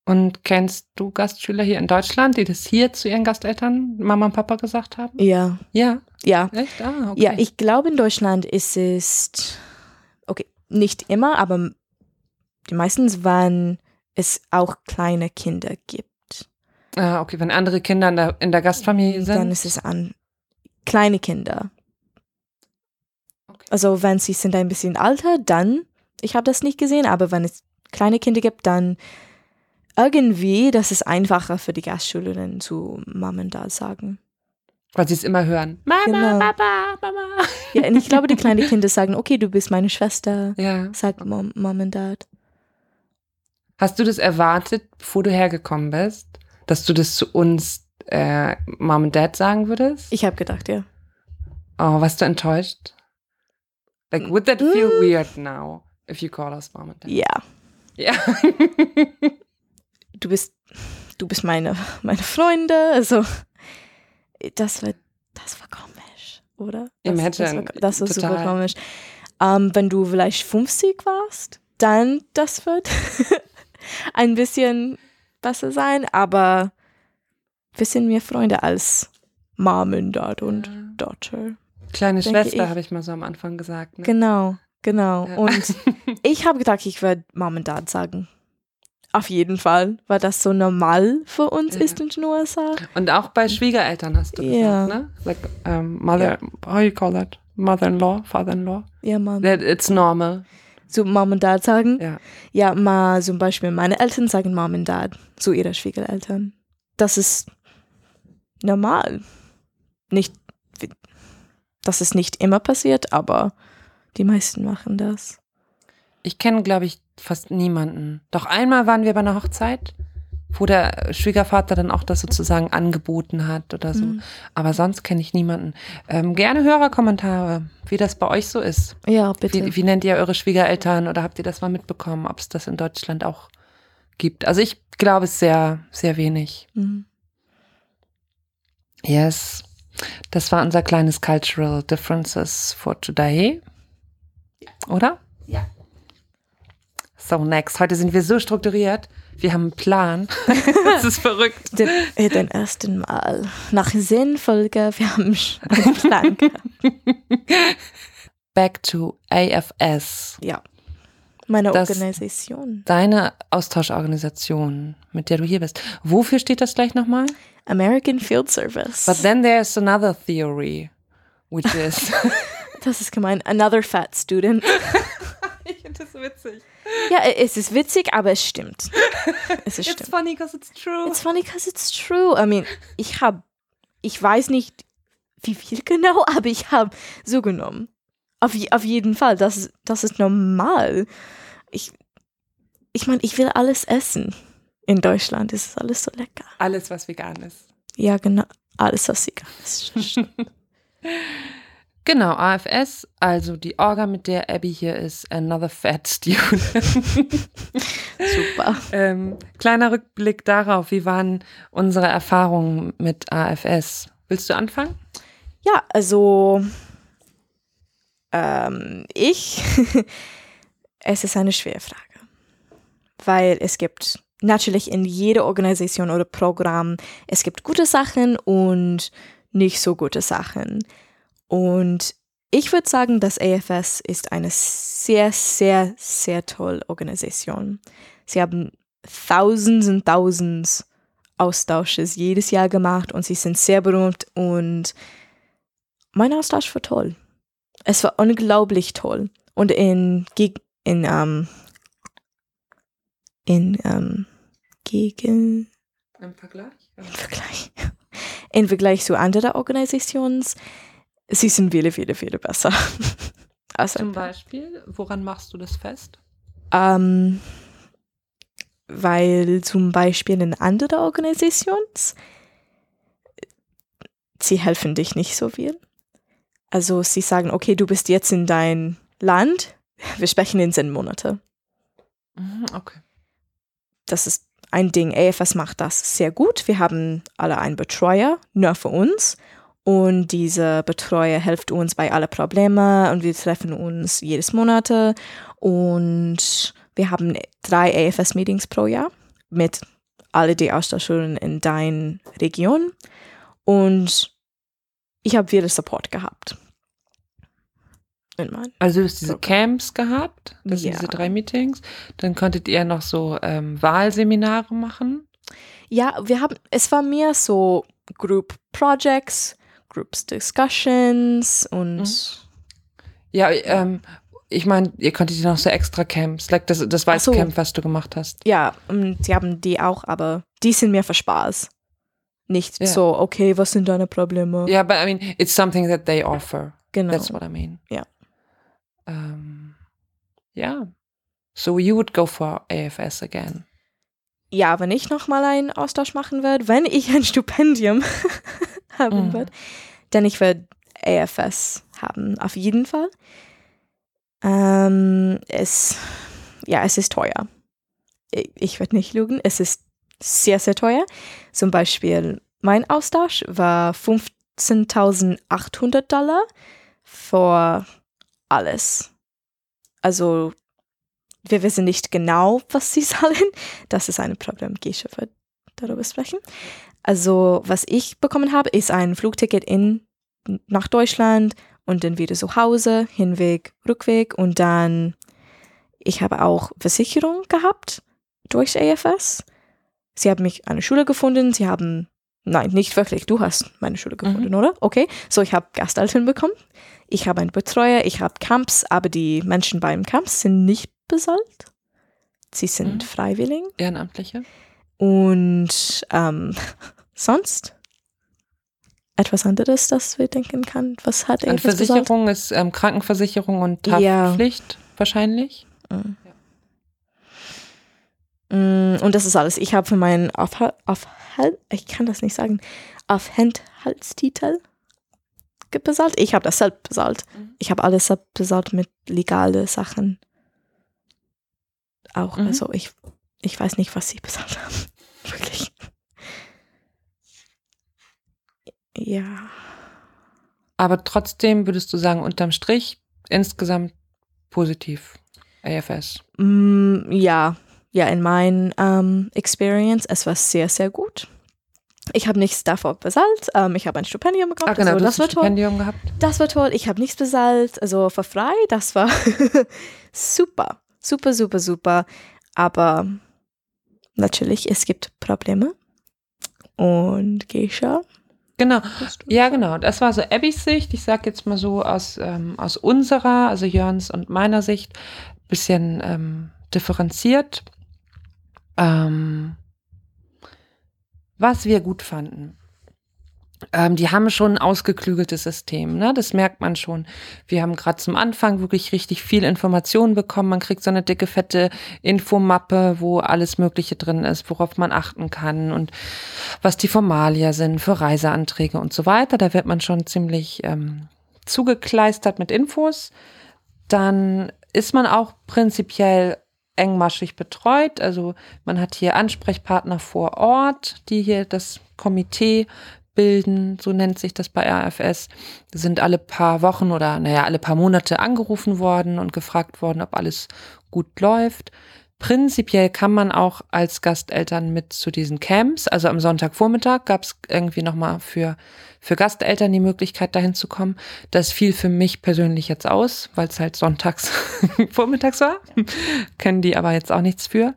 Und kennst du Gastschüler hier in Deutschland, die das hier zu ihren Gasteltern Mama und Papa gesagt haben? Ja, Ja, ja. echt? Ah, okay. Ja, ich glaube in Deutschland ist es, okay, nicht immer, aber die meisten, wenn es auch kleine Kinder gibt. Ah, okay, wenn andere Kinder in der, in der Gastfamilie sind. Dann ist es an kleine Kinder. Okay. Also wenn sie sind ein bisschen älter, dann, ich habe das nicht gesehen, aber wenn es kleine Kinder gibt, dann irgendwie, das ist einfacher für die Gastschülerinnen zu Mom und Dad sagen. Weil sie es immer hören. Mama, Genau. Papa, Mama. Ja, und ich glaube, die kleinen [LAUGHS] Kinder sagen, okay, du bist meine Schwester, Ja. sagt Mom, Mom und Dad. Hast du das erwartet, bevor du hergekommen bist, dass du das zu uns äh, Mom und Dad sagen würdest? Ich habe gedacht, ja. Oh, warst du enttäuscht? Like, would that feel Mm. weird now if you call us Mom and Dad? Ja. Ja. [LAUGHS] Du bist, du bist meine, meine Freunde. Also, das war, das war komisch, oder? Das, Imagine, Das war, das war super komisch. Ähm, wenn du vielleicht 50 warst, dann das wird [LAUGHS] ein bisschen besser sein, aber wir sind mehr Freunde als Mom und Dad und Ja. Daughter. Kleine Schwester, habe ich mal so am Anfang gesagt. Ne? Genau, genau. Ja. Und [LAUGHS] ich habe gedacht, ich werde Mom und Dad sagen. Auf jeden Fall, weil das so normal für uns Ja. ist in den USA. Und auch bei Schwiegereltern hast du Ja. gesagt, ne? Like, um, mother, how you call that? Mother-in-law, father-in-law? Ja, Mom. That it's normal. So Mom und Dad sagen. Ja. Ja, mal zum Beispiel meine Eltern sagen Mom und Dad zu ihrer Schwiegereltern. Das ist normal. Nicht, das ist nicht immer passiert, aber die meisten machen das. Ich kenne, glaube ich, fast niemanden. Doch einmal waren wir bei einer Hochzeit, wo der Schwiegervater dann auch das sozusagen angeboten hat oder so. Mhm. Aber sonst kenne ich niemanden. Ähm, gerne Hörerkommentare, wie das bei euch so ist. Ja, bitte. Wie, wie nennt ihr eure Schwiegereltern oder habt ihr das mal mitbekommen, ob es das in Deutschland auch gibt? Also ich glaube es sehr, sehr wenig. Mhm. Yes. Das war unser kleines Cultural Differences for today. Oder? Ja. So, next. Heute sind wir so strukturiert. Wir haben einen Plan. [LAUGHS] das ist verrückt. Den, äh, den ersten Mal. Nach Sinnfolge, wir haben einen Plan. [LAUGHS] Back to AFS. Ja. Meine Das- Organisation. Deine Austauschorganisation, mit der du hier bist. Wofür steht das gleich nochmal? American Field Service. But then there's another theory, which is. [LAUGHS] das ist gemein. Another fat student. ich finde das witzig. Ja, es ist witzig, aber es stimmt. Es ist It's stimmt. funny because it's true. It's funny because it's true. I mean, ich habe, ich weiß nicht, wie viel genau, [LAUGHS] aber ich habe so genommen. Auf, je- auf jeden Fall, das, ist- das ist normal. Ich, ich meine, ich will alles essen. In Deutschland ist es alles so lecker. Alles, was vegan ist. Ja, genau. Alles, was egal ist. [LAUGHS] Genau, AFS, also die Orga, mit der Abby hier ist, Another Fat Student. [LAUGHS] Super. ähm, kleiner Rückblick darauf, wie waren unsere Erfahrungen mit AFS? Willst du anfangen? Ja, also ähm, ich, [LAUGHS] es ist eine schwere Frage, weil es gibt natürlich in jeder Organisation oder Programm, es gibt gute Sachen und nicht so gute Sachen. Und ich würde sagen, dass AFS ist eine sehr, sehr, sehr tolle Organisation. Sie haben thousands und thousands Austausches jedes Jahr gemacht und sie sind sehr berühmt und mein Austausch war toll. Es war unglaublich toll. Und in, in, ähm, in, ähm, gegen, Im Vergleich? im Vergleich, [LAUGHS] im Vergleich zu anderen Organisationen, sie sind viele, viele, viele besser. [LAUGHS] also, Zum Beispiel, woran machst du das fest? ähm, weil zum Beispiel in anderen Organisationen, sie helfen dich nicht so viel. Also sie sagen, okay, du bist jetzt in dein Land, wir sprechen in zehn Monate. Mhm, Okay. Das ist ein Ding. AFS macht das sehr gut. Wir haben alle einen Betreuer, nur für uns. Und dieser Betreuer hilft uns bei alle Probleme und wir treffen uns jedes Monat. Und wir haben drei AFS-Meetings pro Jahr mit alle die Austauschschulen in deiner Region. Und ich habe viel Support gehabt. Also du hast diese. Camps gehabt, das sind Ja. diese drei Meetings. Dann konntet ihr noch so ähm, Wahlseminare machen. Ja, wir haben, es war mehr so Group Projects, Groups Discussions und Mhm. Ja, ähm, ich meine, ihr konntet ja noch so extra Camps, like das, das Ach so. Weißcamp, was du gemacht hast. ja, und sie haben die auch, aber die sind mehr für Spaß. Nicht Ja. so, okay, was sind deine Probleme? Ja, but I mean, it's something that they offer. genau. That's what I mean. Ja. Um, yeah. So you would go for AFS again. ja, wenn ich nochmal einen Austausch machen würde, wenn ich ein Stipendium [LAUGHS] haben Mhm. würde, dann ich würde AFS haben, auf jeden Fall. Ähm, es, ja, es ist teuer. Ich, ich werde nicht lügen, es ist sehr, sehr teuer. Zum Beispiel mein Austausch war 15.800 Dollar für alles. Also wir wissen nicht genau, was sie [LAUGHS] zahlen. Das ist ein Problem. Gesche wird darüber sprechen. Also was ich bekommen habe, ist ein Flugticket in nach Deutschland und dann wieder zu Hause, Hinweg, Rückweg und dann ich habe auch Versicherung gehabt durch AFS. Sie haben mich eine Schule gefunden, sie haben nein, nicht wirklich, du hast meine Schule gefunden, oder? Okay, so ich habe Gasteltern bekommen. Ich habe einen Betreuer, ich habe Camps, aber die Menschen beim Camps sind nicht bezahlt. Sie sind Mhm. freiwillig Ehrenamtliche. und ähm, [LAUGHS] sonst etwas anderes, das wir denken kann. Was hat er Versicherung ist ähm, Krankenversicherung und Ja. Haftpflicht wahrscheinlich. Mm, Und das ist alles. Ich habe für meinen Aufhal Aufhal ich kann das nicht sagen, Aufenthaltstitel bezahlt. Ich habe das selbst bezahlt. Mhm. Ich habe alles selbst bezahlt mit legale Sachen. Auch, Mhm. also ich, ich weiß nicht, was sie [LAUGHS] bezahlt haben. Wirklich. Ja. Aber trotzdem würdest du sagen, unterm Strich insgesamt positiv. AFS. Mm, ja, ja, in meinem ähm, Experience, es war sehr, sehr gut. Ich habe nichts davor bezahlt. Ähm, ich habe ein Stipendium bekommen. Ah, genau, also das war toll. Stipendium gehabt. Das war toll. Ich habe nichts bezahlt. Also für frei, das war [LAUGHS] super. Super, super, super. Aber natürlich, es gibt Probleme. Und Geisha. Genau. Ja, genau. Das war so Abbys Sicht. Ich sag jetzt mal so aus, ähm, aus unserer, also Jörns und meiner Sicht, bisschen ähm, differenziert. Ähm, was wir gut fanden. Ähm, die haben schon ein ausgeklügeltes System, ne? Das merkt man schon. Wir haben gerade zum Anfang wirklich richtig viel Informationen bekommen. Man kriegt so eine dicke, fette Infomappe, wo alles Mögliche drin ist, worauf man achten kann und was die Formalia sind für Reiseanträge und so weiter. Da wird man schon ziemlich ähm, zugekleistert mit Infos. Dann ist man auch prinzipiell engmaschig betreut. Also man hat hier Ansprechpartner vor Ort, die hier das Komitee bilden, so nennt sich das bei RFS. Sind alle paar Wochen oder naja, alle paar Monate angerufen worden und gefragt worden, ob alles gut läuft. Prinzipiell kann man auch als Gasteltern mit zu diesen Camps, also am Sonntagvormittag gab es irgendwie nochmal für, für Gasteltern die Möglichkeit, dahin zu kommen. Das fiel für mich persönlich jetzt aus, weil es halt sonntags [LAUGHS] vormittags war. Können die aber jetzt auch nichts für.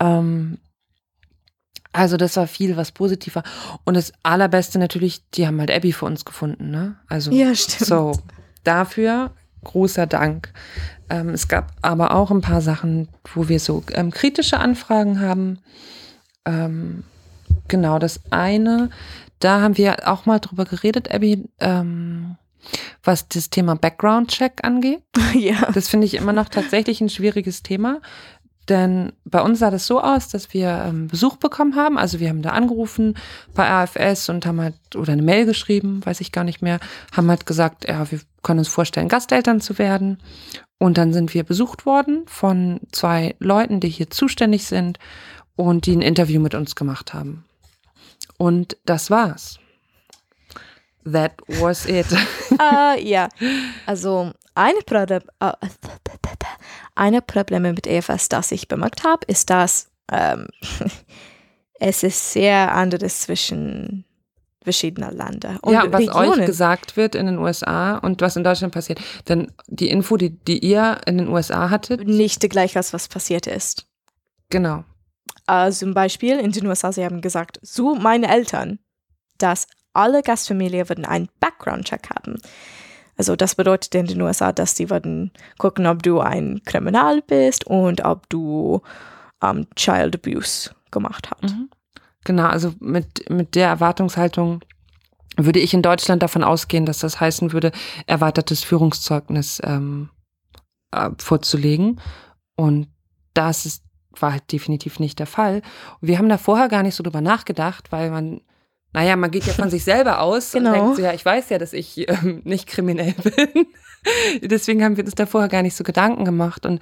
Ähm, also das war viel, was positiv war. Und das Allerbeste natürlich, die haben halt Abby für uns gefunden. Ne? Also Ja, stimmt. so, dafür großer Dank. Ähm, es gab aber auch ein paar Sachen, wo wir so ähm, kritische Anfragen haben. Ähm, genau, das eine, da haben wir auch mal drüber geredet, Abby, ähm, was das Thema Background-Check angeht. [LAUGHS] ja. Das finde ich immer noch tatsächlich ein schwieriges Thema. Denn bei uns sah das so aus, dass wir ähm, Besuch bekommen haben. Also wir haben da angerufen bei AFS und haben halt, oder eine Mail geschrieben, weiß ich gar nicht mehr, haben halt gesagt, ja, wir können uns vorstellen, Gasteltern zu werden. Und dann sind wir besucht worden von zwei Leuten, die hier zuständig sind und die ein Interview mit uns gemacht haben. Und das war's. That was it. äh, [LAUGHS] ja, also eine, Problem, äh, eine Probleme mit EFS, das ich bemerkt habe, ist, dass ähm, [LAUGHS] es ist sehr anderes zwischen verschiedenen Ländern und ja, was euch Regionen. gesagt wird in den USA und was in Deutschland passiert. Denn die Info, die, die ihr in den USA hattet, nicht gleich als was passiert ist. genau. Äh, zum Beispiel in den USA, sie haben gesagt, so meine Eltern, dass alle Gastfamilien würden einen Background-Check haben. Also das bedeutet in den USA, dass sie würden gucken, ob du ein Kriminal bist und ob du ähm, Child Abuse gemacht hast. Mhm. Genau, also mit, mit der Erwartungshaltung würde ich in Deutschland davon ausgehen, dass das heißen würde, erweitertes Führungszeugnis ähm, äh, vorzulegen. Und das ist war halt definitiv nicht der Fall. Wir haben da vorher gar nicht so drüber nachgedacht, weil man, naja, man geht ja von sich selber aus Genau. und denkt so, ja, ich weiß ja, dass ich ähm, nicht kriminell [LAUGHS] bin. Deswegen haben wir uns da vorher gar nicht so Gedanken gemacht. Und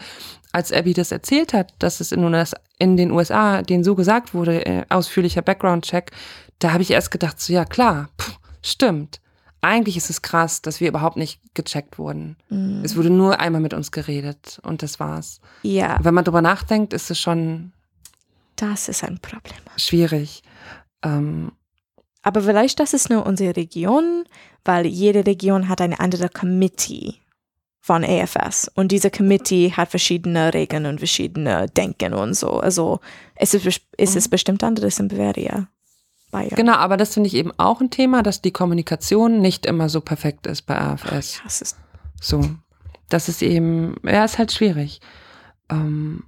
als Abby das erzählt hat, dass es in, US in den USA denen so gesagt wurde, äh, ausführlicher Background-Check, da habe ich erst gedacht, so ja klar, pff, stimmt. Eigentlich ist es krass, dass wir überhaupt nicht gecheckt wurden. Mhm. Es wurde nur einmal mit uns geredet und das war's. Ja, Wenn man drüber nachdenkt, ist es schon das ist ein Problem. schwierig. Ähm, Aber vielleicht das ist nur unsere Region, weil jede Region hat eine andere Committee von AFS und diese Committee hat verschiedene Regeln und verschiedene Denken und so. Also es ist, es ist bestimmt anderes in Bavaria. Bayern. genau, aber das finde ich eben auch ein Thema, dass die Kommunikation nicht immer so perfekt ist bei AFS. Ja, es ist, So. Das ist eben, ja, ist halt schwierig. Ähm,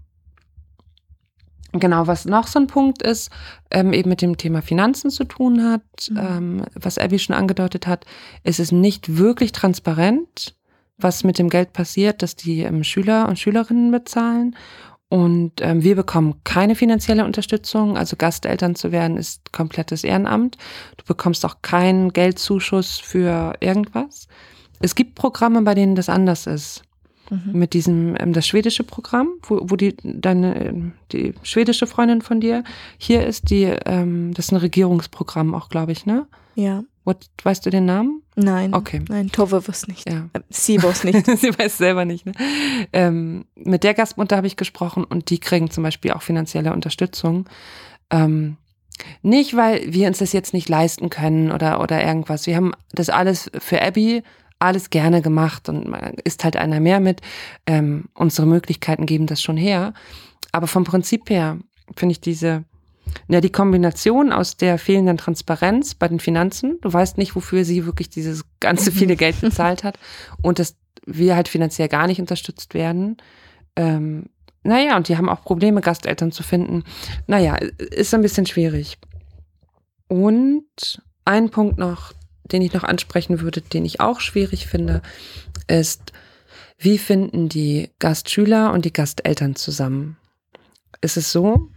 genau, was noch so ein Punkt ist, ähm, eben mit dem Thema Finanzen zu tun hat, Mhm. ähm, was Abby schon angedeutet hat, ist es nicht wirklich transparent, was mit dem Geld passiert, das die ähm, Schüler und Schülerinnen bezahlen. Und ähm, wir bekommen keine finanzielle Unterstützung. Also Gasteltern zu werden ist komplettes Ehrenamt. Du bekommst auch keinen Geldzuschuss für irgendwas. Es gibt Programme, bei denen das anders ist. Mhm. Mit diesem, ähm, das schwedische Programm, wo, wo die, deine, ähm, die schwedische Freundin von dir hier ist, die, ähm, das ist ein Regierungsprogramm auch, glaube ich, ne? ja, What, weißt du den Namen? nein, Okay. nein, Tove wusste nicht. Ja. Äh, Sie wusste nicht. [LAUGHS] Sie weiß selber nicht. Ne? Ähm, mit der Gastmutter habe ich gesprochen und die kriegen zum Beispiel auch finanzielle Unterstützung. Ähm, nicht, weil wir uns das jetzt nicht leisten können oder, oder irgendwas. Wir haben das alles für Abby alles gerne gemacht und man ist halt einer mehr mit. Ähm, unsere Möglichkeiten geben das schon her. Aber vom Prinzip her finde ich diese, ja, die Kombination aus der fehlenden Transparenz bei den Finanzen, du weißt nicht, wofür sie wirklich dieses ganze viele Geld [LAUGHS] bezahlt hat und dass wir halt finanziell gar nicht unterstützt werden. Ähm, naja, und die haben auch Probleme, Gasteltern zu finden. Naja, ist ein bisschen schwierig. Und ein Punkt noch, den ich noch ansprechen würde, den ich auch schwierig finde, ist, wie finden die Gastschüler und die Gasteltern zusammen? Ist es so,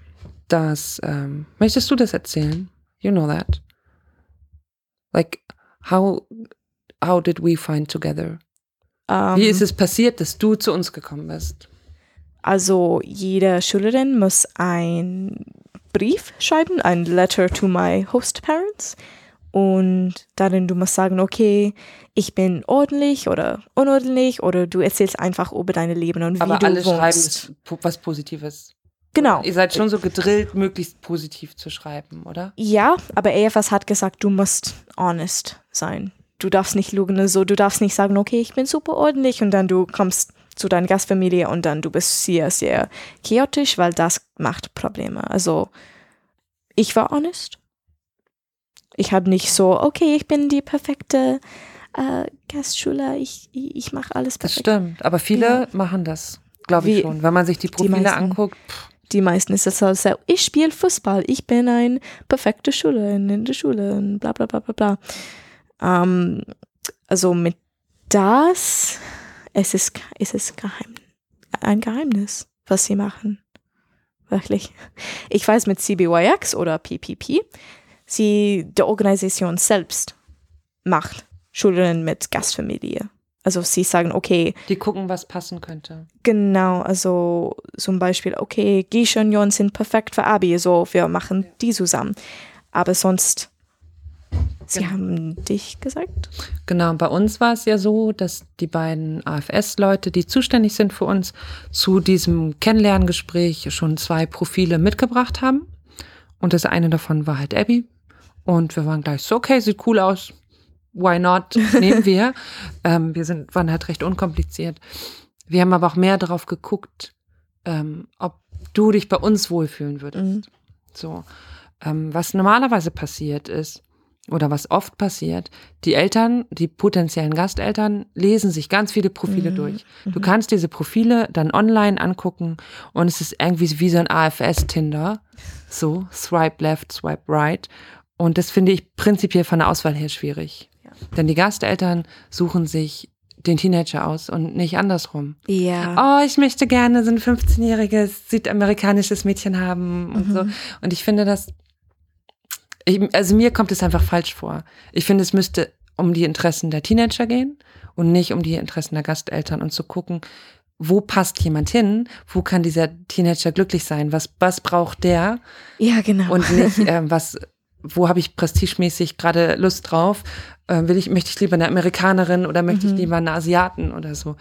dass, ähm, möchtest du das erzählen? You know that. Like, how, how did we find together? Ähm, Wie ist es passiert, dass du zu uns gekommen bist? Also jede Schülerin muss ein Brief schreiben, ein Letter to my host parents. Und darin du musst sagen, okay, ich bin ordentlich oder unordentlich oder du erzählst einfach über dein Leben und wie Aber du alle schreiben wohnst. po- was Positives. Genau. Ihr seid schon so gedrillt, möglichst positiv zu schreiben, oder? Ja, aber EFS hat gesagt, du musst honest sein. Du darfst nicht lügen, also du darfst nicht sagen, okay, ich bin super ordentlich und dann du kommst zu deiner Gastfamilie und dann du bist sehr, sehr chaotisch, weil das macht Probleme. Also ich war honest. Ich habe nicht so, okay, ich bin die perfekte äh, Gastschüler, ich, ich, mache alles Das perfekt. stimmt. Aber viele Ja. machen das, glaube ich Wie- schon. Wenn man sich die Profile meisten. anguckt, pff, Die meisten ist es so, ich spiele Fußball, ich bin ein perfekte Schülerin in der Schule und bla bla bla bla bla. Ähm, also mit das, es ist, es ist geheim, ein Geheimnis, was sie machen. Wirklich. Ich weiß mit CBYX oder PPP, sie, die Organisation selbst macht Schülerinnen mit Gastfamilie. Also sie sagen, okay, die gucken, was passen könnte. Genau, also zum Beispiel, okay, Gisha und Jon sind perfekt für Abi, so wir machen die zusammen. Aber sonst, sie Genau. haben dich gesagt? Genau, bei uns war es ja so, dass die beiden AFS-Leute, die zuständig sind für uns, zu diesem Kennenlerngespräch schon zwei Profile mitgebracht haben. Und das eine davon war halt Abby. Und wir waren gleich so, okay, sieht cool aus. Why not? [LAUGHS] Nehmen wir. ähm, wir sind, waren halt recht unkompliziert. Wir haben aber auch mehr darauf geguckt, ähm, ob du dich bei uns wohlfühlen würdest. Mhm. So. Ähm, was normalerweise passiert ist, oder was oft passiert, die Eltern, die potenziellen Gasteltern, lesen sich ganz viele Profile Mhm. durch. Du kannst diese Profile dann online angucken und es ist irgendwie wie so ein AFS-Tinder. So, swipe left, swipe right. Und das finde ich prinzipiell von der Auswahl her schwierig. Ja. Denn die Gasteltern suchen sich den Teenager aus und nicht andersrum. Ja. Oh, ich möchte gerne so ein 15-jähriges südamerikanisches Mädchen haben und Mhm. so. Und ich finde das, ich, also mir kommt es einfach falsch vor. Ich finde, es müsste um die Interessen der Teenager gehen und nicht um die Interessen der Gasteltern und zu gucken, wo passt jemand hin, wo kann dieser Teenager glücklich sein, was, was braucht der Ja, genau. und nicht, [LAUGHS] ähm, was, wo habe ich prestigemäßig gerade Lust drauf? Ähm, will ich, möchte ich lieber eine Amerikanerin oder möchte Mhm. ich lieber eine Asiaten oder so?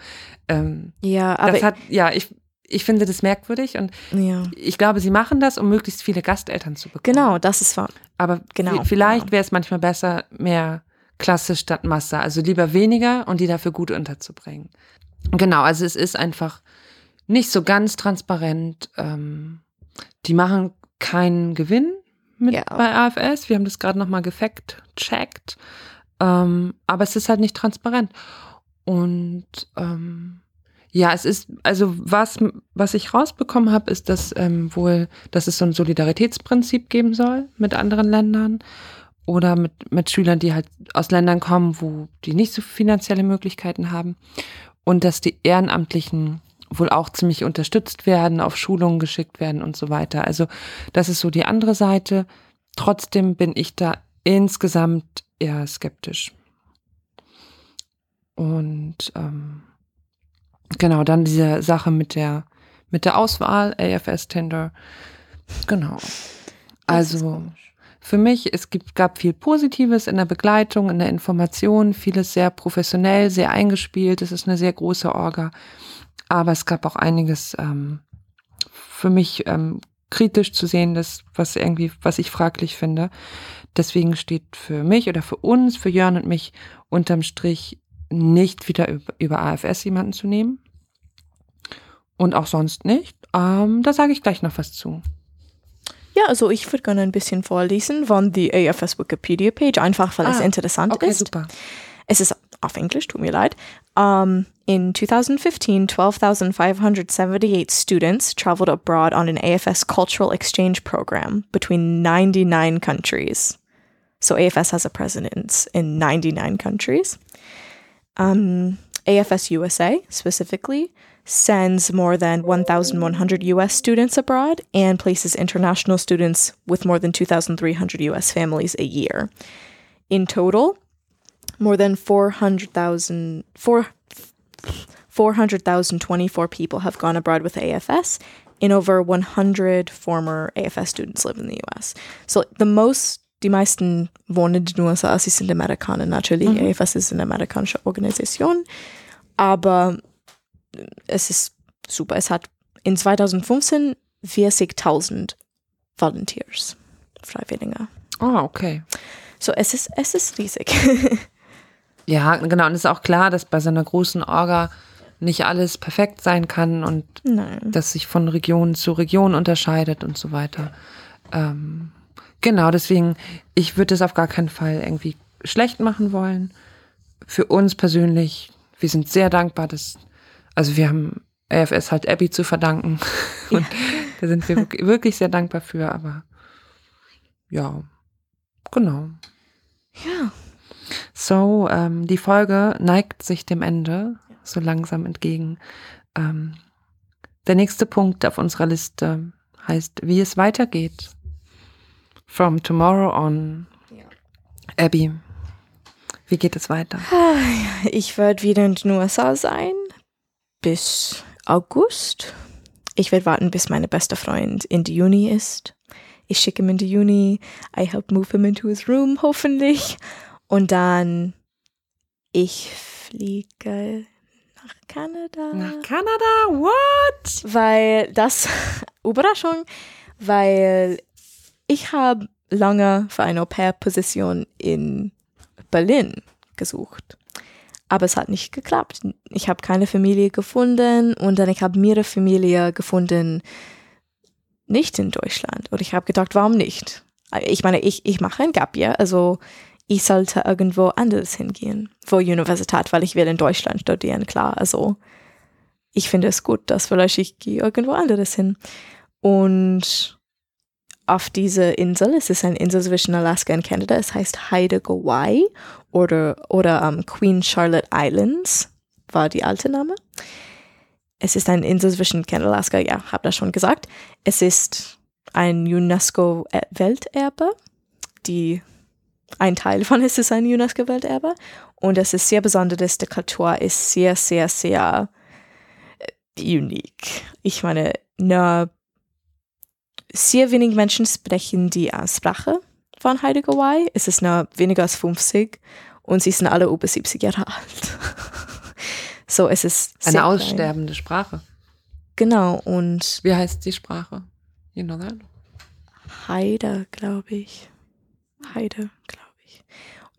Ähm, ja, aber das hat, ja, ich, ich finde das merkwürdig und ja. ich glaube, sie machen das, um möglichst viele Gasteltern zu bekommen. Genau, das ist wahr. Aber Genau, vi- vielleicht genau. wäre es manchmal besser, mehr Klasse statt Masse. Also lieber weniger und die dafür gut unterzubringen. Genau, also es ist einfach nicht so ganz transparent. Ähm, die machen keinen Gewinn mit Ja. bei AFS. Wir haben das gerade nochmal gefackt, checkt. Ähm, aber es ist halt nicht transparent. Und ähm, ja, es ist, also was, was ich rausbekommen habe, ist, dass ähm, wohl, dass es so ein Solidaritätsprinzip geben soll mit anderen Ländern oder mit, mit Schülern, die halt aus Ländern kommen, wo die nicht so finanzielle Möglichkeiten haben. Und dass die Ehrenamtlichen wohl auch ziemlich unterstützt werden, auf Schulungen geschickt werden und so weiter. Also das ist so die andere Seite. Trotzdem bin ich da insgesamt eher skeptisch. Und ähm, genau, dann diese Sache mit der, mit der Auswahl, AFS Tinder. Genau. Also für mich, es gibt, gab viel Positives in der Begleitung, in der Information, vieles sehr professionell, sehr eingespielt. Es ist eine sehr große Orga. Aber es gab auch einiges ähm, für mich ähm, kritisch zu sehen, das, was irgendwie, was ich fraglich finde. Deswegen steht für mich oder für uns, für Jörn und mich unterm Strich nicht wieder über, über AFS jemanden zu nehmen. Und auch sonst nicht. Ähm, da sage ich gleich noch was zu. Ja, also ich würde gerne ein bisschen vorlesen von die AFS Wikipedia Page, einfach weil es Ah, interessant Okay, ist. super. Es ist auf Englisch, tut mir leid. Um, in 2015, 12,578 students traveled abroad on an AFS cultural exchange program between 99 countries. So AFS has a presence in 99 countries. Um, AFS USA specifically sends more than 1,100 US students abroad and places international students with more than 2,300 US families a year. In total, more than 400,000 four- 400,024 people have gone abroad with AFS, and over 100 former AFS students live in the US. So the most, die meisten wohnen in den USA, sie sind Amerikaner natürlich. Mhm. AFS ist eine amerikanische Organisation, aber es ist super. Es hat in 2015 40.000 Volunteers, Freiwillige. Ah, okay. So es ist, es ist riesig. [LAUGHS] Ja, genau. Und es ist auch klar, dass bei so einer großen Orga nicht alles perfekt sein kann und Nein. das sich von Region zu Region unterscheidet und so weiter. Ähm, genau, deswegen, ich würde es auf gar keinen Fall irgendwie schlecht machen wollen. Für uns persönlich, wir sind sehr dankbar, dass, also wir haben AFS halt Abby zu verdanken. [LAUGHS] Und da sind wir wirklich sehr dankbar für, aber ja, genau. Ja. So, ähm, die Folge neigt sich dem Ende so langsam entgegen. Ähm, der nächste Punkt auf unserer Liste heißt, wie es weitergeht. From tomorrow on. Ja. Abby, wie geht es weiter? Ich werde wieder in den USA sein bis August. Ich werde warten, bis meine beste Freund in die Uni ist. Ich schicke ihn in die Uni. I help move him into his room, hoffentlich. Und dann ich fliege nach Kanada. Nach Kanada? What? weil das [LAUGHS] Überraschung, weil ich habe lange für eine Au-pair-Position in Berlin gesucht. Aber es hat nicht geklappt. Ich habe keine Familie gefunden und dann ich habe eine Familie gefunden, nicht in Deutschland. Und ich habe gedacht, warum nicht? Ich meine, ich, ich mache ein Gap Year, also ich sollte irgendwo anders hingehen, vor Universität, weil ich will in Deutschland studieren, klar. Also ich finde es gut, dass vielleicht ich gehe irgendwo anderes hin. Und auf diese Insel, es ist eine Insel zwischen Alaska und Kanada, es heißt Haida Gawai oder, oder um, Queen Charlotte Islands. war die alte Name. Es ist eine Insel zwischen Canada und Alaska, ja, habe das schon gesagt. Es ist ein UNESCO-Welterbe. Die ein Teil von es ist ein UNESCO-Welterbe. Und es ist sehr besonders. Die Kultur ist sehr, sehr, sehr äh, unique. Ich meine, nur sehr wenig Menschen sprechen die Sprache von Heidegger Hawaii. Es ist nur weniger als 50 und sie sind alle über 70 Jahre alt. [LAUGHS] so, es ist Eine aussterbende Sprache. Klein. Genau, und Wie heißt die Sprache? You know that? Heide, glaube ich. Heide, glaube ich.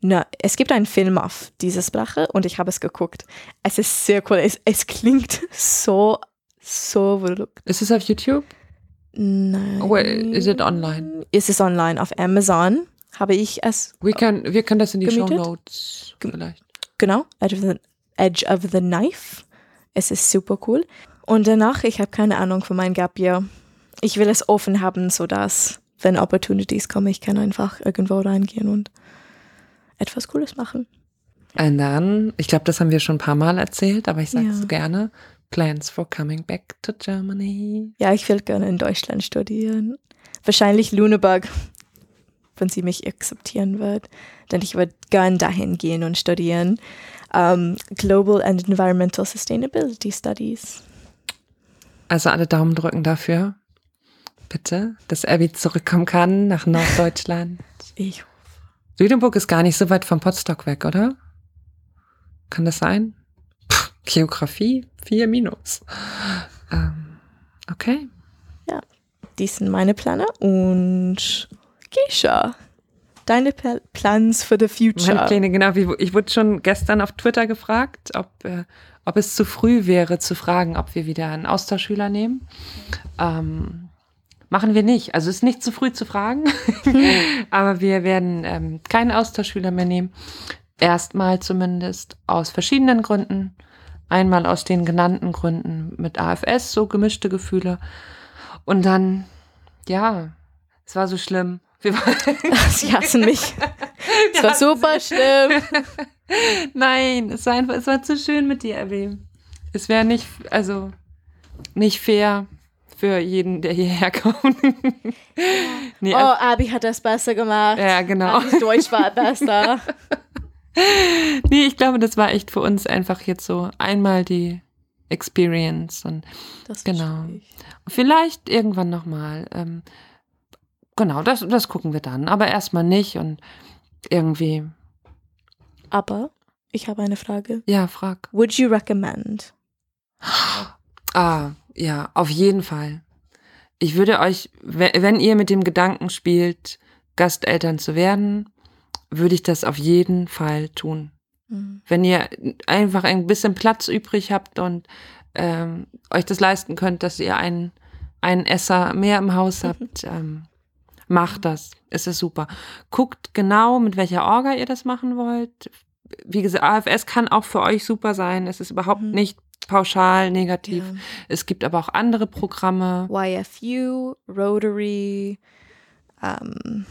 Na, es gibt einen Film auf diese Sprache und ich habe es geguckt. Es ist sehr cool. Es, es klingt so, so verrückt. Ist es auf YouTube? Nein. Oh, is it online? Es ist online auf Amazon. Habe ich es, Wir können, wir können das in die Show Gemietet? Notes Gem- vielleicht. genau, Edge of, the, Edge of the Knife. Es ist super cool. Und danach, ich habe keine Ahnung von meinem Gap Year. Ich will es offen haben, sodass, wenn Opportunities kommen, ich kann einfach irgendwo reingehen und etwas Cooles machen. Und dann, ich glaube, das haben wir schon ein paar Mal erzählt, aber ich sage es Ja. gerne. Plans for coming back to Germany. Ja, ich will gerne in Deutschland studieren. Wahrscheinlich Lüneburg, wenn sie mich akzeptieren wird. Denn ich würde gerne dahin gehen und studieren. Um, Global and Environmental Sustainability Studies. Also alle Daumen drücken dafür. Bitte, dass Abby zurückkommen kann nach Norddeutschland. Ich, Lüneburg ist gar nicht so weit vom Potsdok weg, oder? Kann das sein? Pff, Geografie, 4 minus. Ähm, okay. dies sind meine Pläne. Und Gesha, deine Pl Plans for the Meine future. Pläne, genau. Wie, ich wurde schon gestern auf Twitter gefragt, ob, äh, ob es zu früh wäre, zu fragen, ob wir wieder einen Austauschschüler nehmen. Ähm, machen wir nicht. Also es ist nicht zu früh zu fragen, [LAUGHS] aber wir werden ähm, keinen Austauschschüler mehr nehmen. Erstmal zumindest aus verschiedenen Gründen. Einmal aus den genannten Gründen mit AFS, so gemischte Gefühle. Und dann, ja, es war so schlimm. Wir Sie hassen mich. [LAUGHS] Es war super schlimm. [LAUGHS] Nein, es war einfach, es war zu schön mit dir, Abby. Es wäre nicht, also nicht fair für jeden, der hierher [LAUGHS] kommt. nee, Oh, Abby hat das besser gemacht. ja, genau. Abby's Deutsch war besser. [LAUGHS] Nee, ich glaube, das war echt für uns einfach jetzt so einmal die Experience und Das Genau. vielleicht irgendwann nochmal. Ähm, genau, das, das gucken wir dann, aber erstmal nicht und irgendwie, Aber ich habe eine Frage. ja, frag. Would you recommend? Ah, ja, auf jeden Fall. Ich würde euch, we- wenn ihr mit dem Gedanken spielt, Gasteltern zu werden, würde ich das auf jeden Fall tun. Hm. Wenn ihr einfach ein bisschen Platz übrig habt und ähm, euch das leisten könnt, dass ihr einen, einen Esser mehr im Haus [LAUGHS] habt, ähm, macht das. Es ist super. Guckt genau, mit welcher Orga ihr das machen wollt. Wie gesagt, AFS kann auch für euch super sein. Es ist überhaupt Mhm. nicht pauschal negativ. Ja. Es gibt aber auch andere Programme. YFU, Rotary, ähm,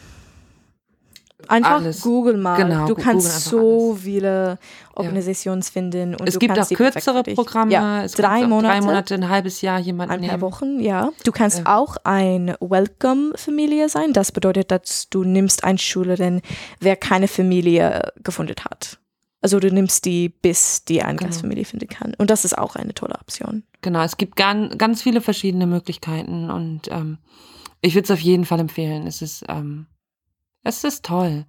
einfach Alles. Google mal. Genau, du kannst so viele Organisationen finden. Und es gibt auch kürzere Programme. Ja, es drei Monate. drei Monate, ein halbes Jahr jemanden ein paar nehmen. Wochen, ja. Du kannst Ja. auch ein Welcome-Familie sein. Das bedeutet, dass du nimmst eine Schülerin, wer keine Familie gefunden hat. Also du nimmst die, bis die eine Genau. Gastfamilie finden kann. Und das ist auch eine tolle Option. Genau, es gibt ganz, ganz viele verschiedene Möglichkeiten und ähm, ich würde es auf jeden Fall empfehlen. Es ist, ähm, es ist toll.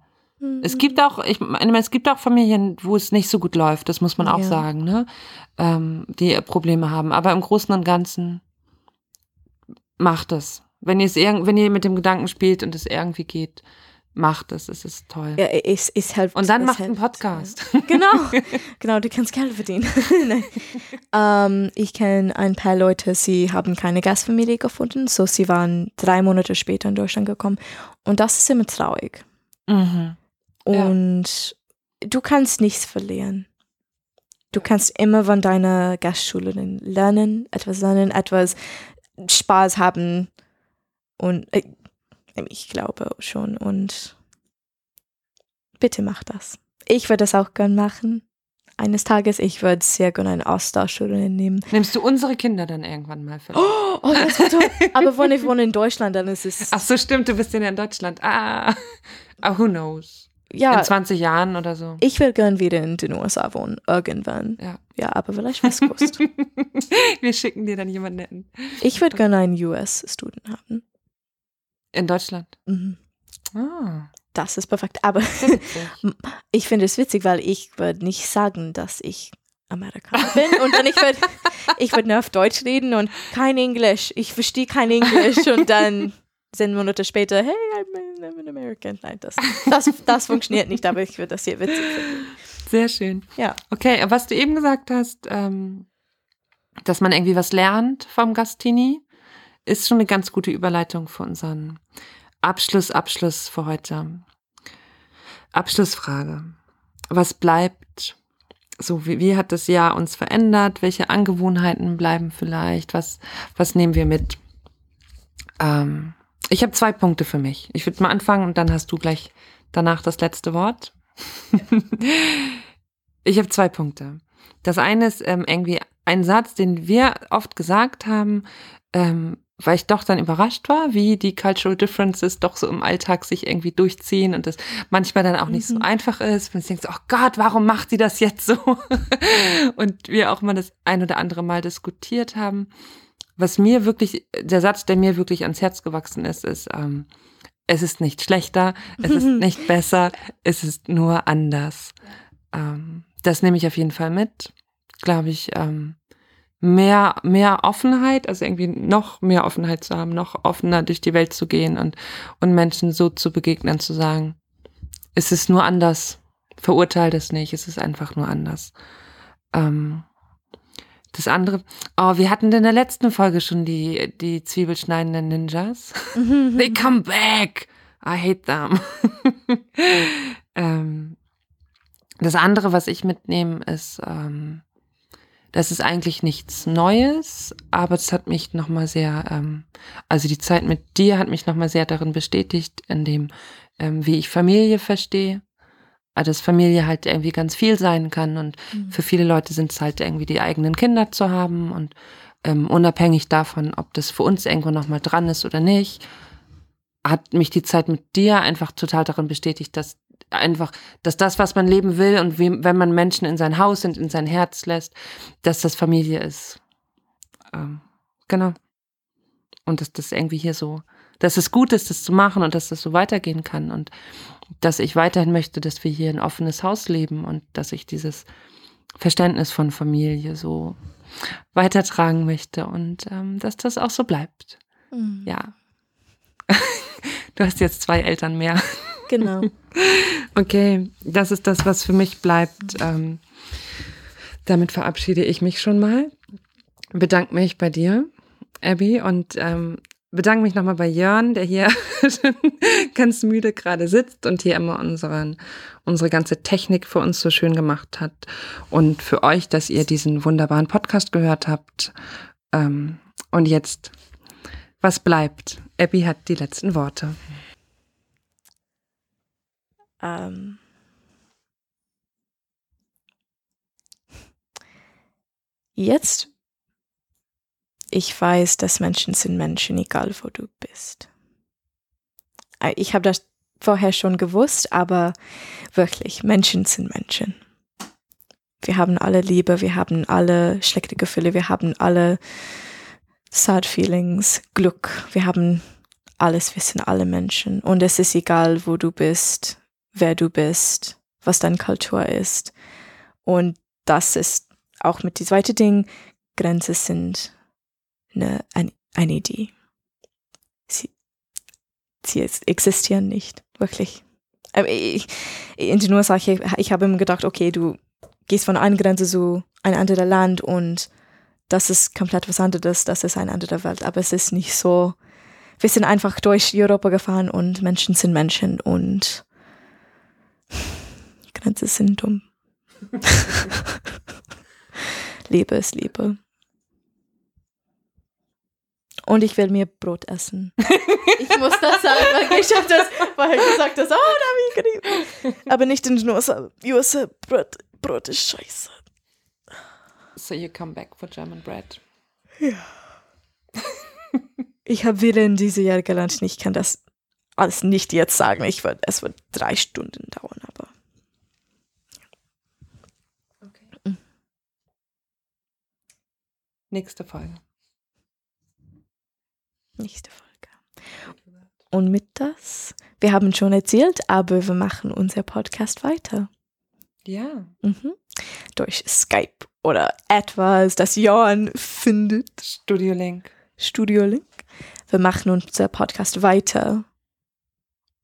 Es gibt auch, ich meine, es gibt auch Familien, wo es nicht so gut läuft, das muss man auch Ja. sagen, ne? Ähm, die Probleme haben. Aber im Großen und Ganzen macht es. Wenn ihr es irgend, wenn ihr mit dem Gedanken spielt und es irgendwie geht, macht es. Es ist toll. Ja, es, es hilft. Und dann macht einen hilft, Podcast. Ja. Genau, [LAUGHS] genau, du kannst Geld verdienen. [LAUGHS] Ähm, ich kenne ein paar Leute, sie haben keine Gastfamilie gefunden, so sie waren drei Monate später in Deutschland gekommen. Und das ist immer traurig. mhm. Ja. Und du kannst nichts verlieren. Du kannst immer von deiner Gastschülerin lernen, etwas lernen, etwas Spaß haben. Und äh, ich glaube schon. Und bitte mach das. Ich würde das auch gern machen. eines Tages, ich würde sehr gerne eine Austauschschülerin nehmen. Nimmst du unsere Kinder dann irgendwann mal vielleicht? Oh, das wäre toll. Aber wenn ich wohne in Deutschland, dann ist es. Ach so, stimmt, du bist ja in Deutschland. Ah, ah who knows? ja, In 20 Jahren oder so. ich will gern wieder in den USA wohnen, irgendwann. Ja. Ja, aber vielleicht West Coast. [LAUGHS] Wir schicken dir dann jemanden netten. ich würde gerne einen US-Student haben. In Deutschland. Mhm. Ah. Das ist perfekt. Aber [LAUGHS] ich finde es witzig, weil ich würde nicht sagen, dass ich Amerikaner bin und dann ich würde [LAUGHS] ich würd nur auf Deutsch reden und kein Englisch. Ich verstehe kein Englisch und dann sind Monate später, hey, I'm, I'm an American. Nein, das, das, das funktioniert nicht, aber ich würde das hier witzig finden. Sehr schön. Ja. Okay, was du eben gesagt hast, ähm, dass man irgendwie was lernt vom Gastini, ist schon eine ganz gute Überleitung für unseren Abschluss, Abschluss für heute. Abschlussfrage. Was bleibt? So, wie, wie hat das Jahr uns verändert? Welche Angewohnheiten bleiben vielleicht? Was, was nehmen wir mit? Ähm, ich habe zwei Punkte für mich. Ich würde mal anfangen und dann hast du gleich danach das letzte Wort. [LAUGHS] ich habe zwei Punkte. Das eine ist ähm, irgendwie ein Satz, den wir oft gesagt haben, ähm, weil ich doch dann überrascht war, wie die Cultural Differences doch so im Alltag sich irgendwie durchziehen und das manchmal dann auch nicht so Mhm. einfach ist. Wenn ich denke, oh Gott, warum macht sie das jetzt so? [LAUGHS] und wir auch mal das ein oder andere Mal diskutiert haben. Was mir wirklich, der Satz, der mir wirklich ans Herz gewachsen ist, ist, ähm, es ist nicht schlechter, es ist [LAUGHS] nicht besser, es ist nur anders. Ähm, das nehme ich auf jeden Fall mit. Glaube ich, ähm, mehr, mehr Offenheit, also irgendwie noch mehr Offenheit zu haben, noch offener durch die Welt zu gehen und, und Menschen so zu begegnen, zu sagen, es ist nur anders. Verurteilt es nicht, es ist einfach nur anders. Ähm, das andere, oh, wir hatten in der letzten Folge schon die, die zwiebelschneidenden Ninjas. [LAUGHS] They come back. I hate them. [LAUGHS] ähm, das andere, was ich mitnehme, ist, ähm, das ist eigentlich nichts Neues, aber es hat mich nochmal sehr, ähm, also die Zeit mit dir hat mich nochmal sehr darin bestätigt, in dem, ähm, wie ich Familie verstehe. Also dass Familie halt irgendwie ganz viel sein kann und Mhm. für viele Leute sind es halt irgendwie die eigenen Kinder zu haben und ähm, unabhängig davon, ob das für uns irgendwo nochmal dran ist oder nicht, hat mich die Zeit mit dir einfach total darin bestätigt, dass einfach, dass das, was man leben will und wie, wenn man Menschen in sein Haus und in sein Herz lässt, dass das Familie ist. Ähm, genau. Und dass das irgendwie hier so, dass es gut ist, das zu machen und dass das so weitergehen kann und dass ich weiterhin möchte, dass wir hier ein offenes Haus leben und dass ich dieses Verständnis von Familie so weitertragen möchte und ähm, dass das auch so bleibt. Mhm. Ja. [LAUGHS] Du hast jetzt zwei Eltern mehr. Genau. Okay, das ist das, was für mich bleibt. Ähm, damit verabschiede ich mich schon mal. Bedanke mich bei dir, Abby, und ähm, bedanke mich nochmal bei Jörn, der hier [LAUGHS] ganz müde gerade sitzt und hier immer unseren, unsere ganze Technik für uns so schön gemacht hat. Und für euch, dass ihr diesen wunderbaren Podcast gehört habt. Ähm, und jetzt, was bleibt? Abby hat die letzten Worte. Ähm, jetzt, ich weiß, dass Menschen sind Menschen, egal wo du bist. Äh, Ich habe das vorher schon gewusst, aber wirklich, Menschen sind Menschen. Wir haben alle Liebe, wir haben alle schlechte Gefühle, wir haben alle sad feelings, Glück, wir haben alles, wir sind alle Menschen. Und es ist egal, wo du bist, wer du bist, was deine Kultur ist. Und das ist auch mit dem zweiten Ding, Grenzen sind eine, ein, eine Idee. Sie, sie existieren nicht, wirklich. Aber ich, in den USA, ich, ich habe immer gedacht, okay, du gehst von einer Grenze zu ein anderes Land und das ist komplett was anderes, das ist eine andere Welt, aber es ist nicht so. Wir sind einfach durch Europa gefahren und Menschen sind Menschen und Grenzen sind dumm. [LAUGHS] Liebe ist Liebe. Und ich will mir Brot essen. [LAUGHS] Ich muss das sagen, weil ich habe das vorher gesagt, dass, oh, da habe ich geliebt. Aber nicht in den USA. USA Brot, Brot ist scheiße. So you come back for German bread. Ich habe wieder in diesem Jahr gelernt, ich kann das alles nicht jetzt sagen. Ich würd, es wird drei Stunden dauern, aber Nächste Folge. nächste Folge. Und mit das, wir haben schon erzählt, aber wir machen unser Podcast weiter. Ja. Mhm. Durch Skype oder etwas, das Jan findet. Studio Link. Studio Link. Wir machen unser Podcast weiter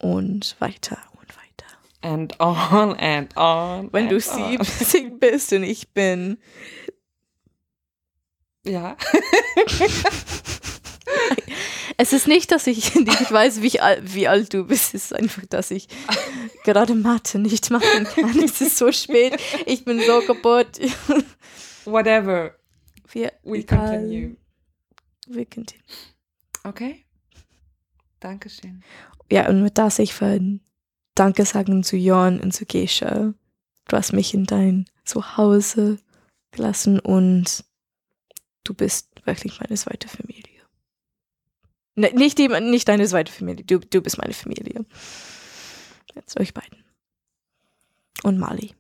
und weiter und weiter. And on and on. Wenn du and on. 70 bist und ich bin Ja. [LAUGHS] Es ist nicht, dass ich [LAUGHS] nicht weiß, wie, al- wie alt du bist. Es ist einfach, dass ich gerade Mathe nicht machen kann. Es ist so spät. Ich bin so kaputt. [LAUGHS] Whatever. Wir, We egal. continue. Wir continue. Okay. Dankeschön. Ja, und mit das ich will Danke sagen zu Jon und zu Gescha. Du hast mich in dein Zuhause gelassen und du bist wirklich meine zweite Familie. Ne, nicht, die, nicht deine zweite Familie, du, du bist meine Familie. Jetzt euch beiden. Und Mali.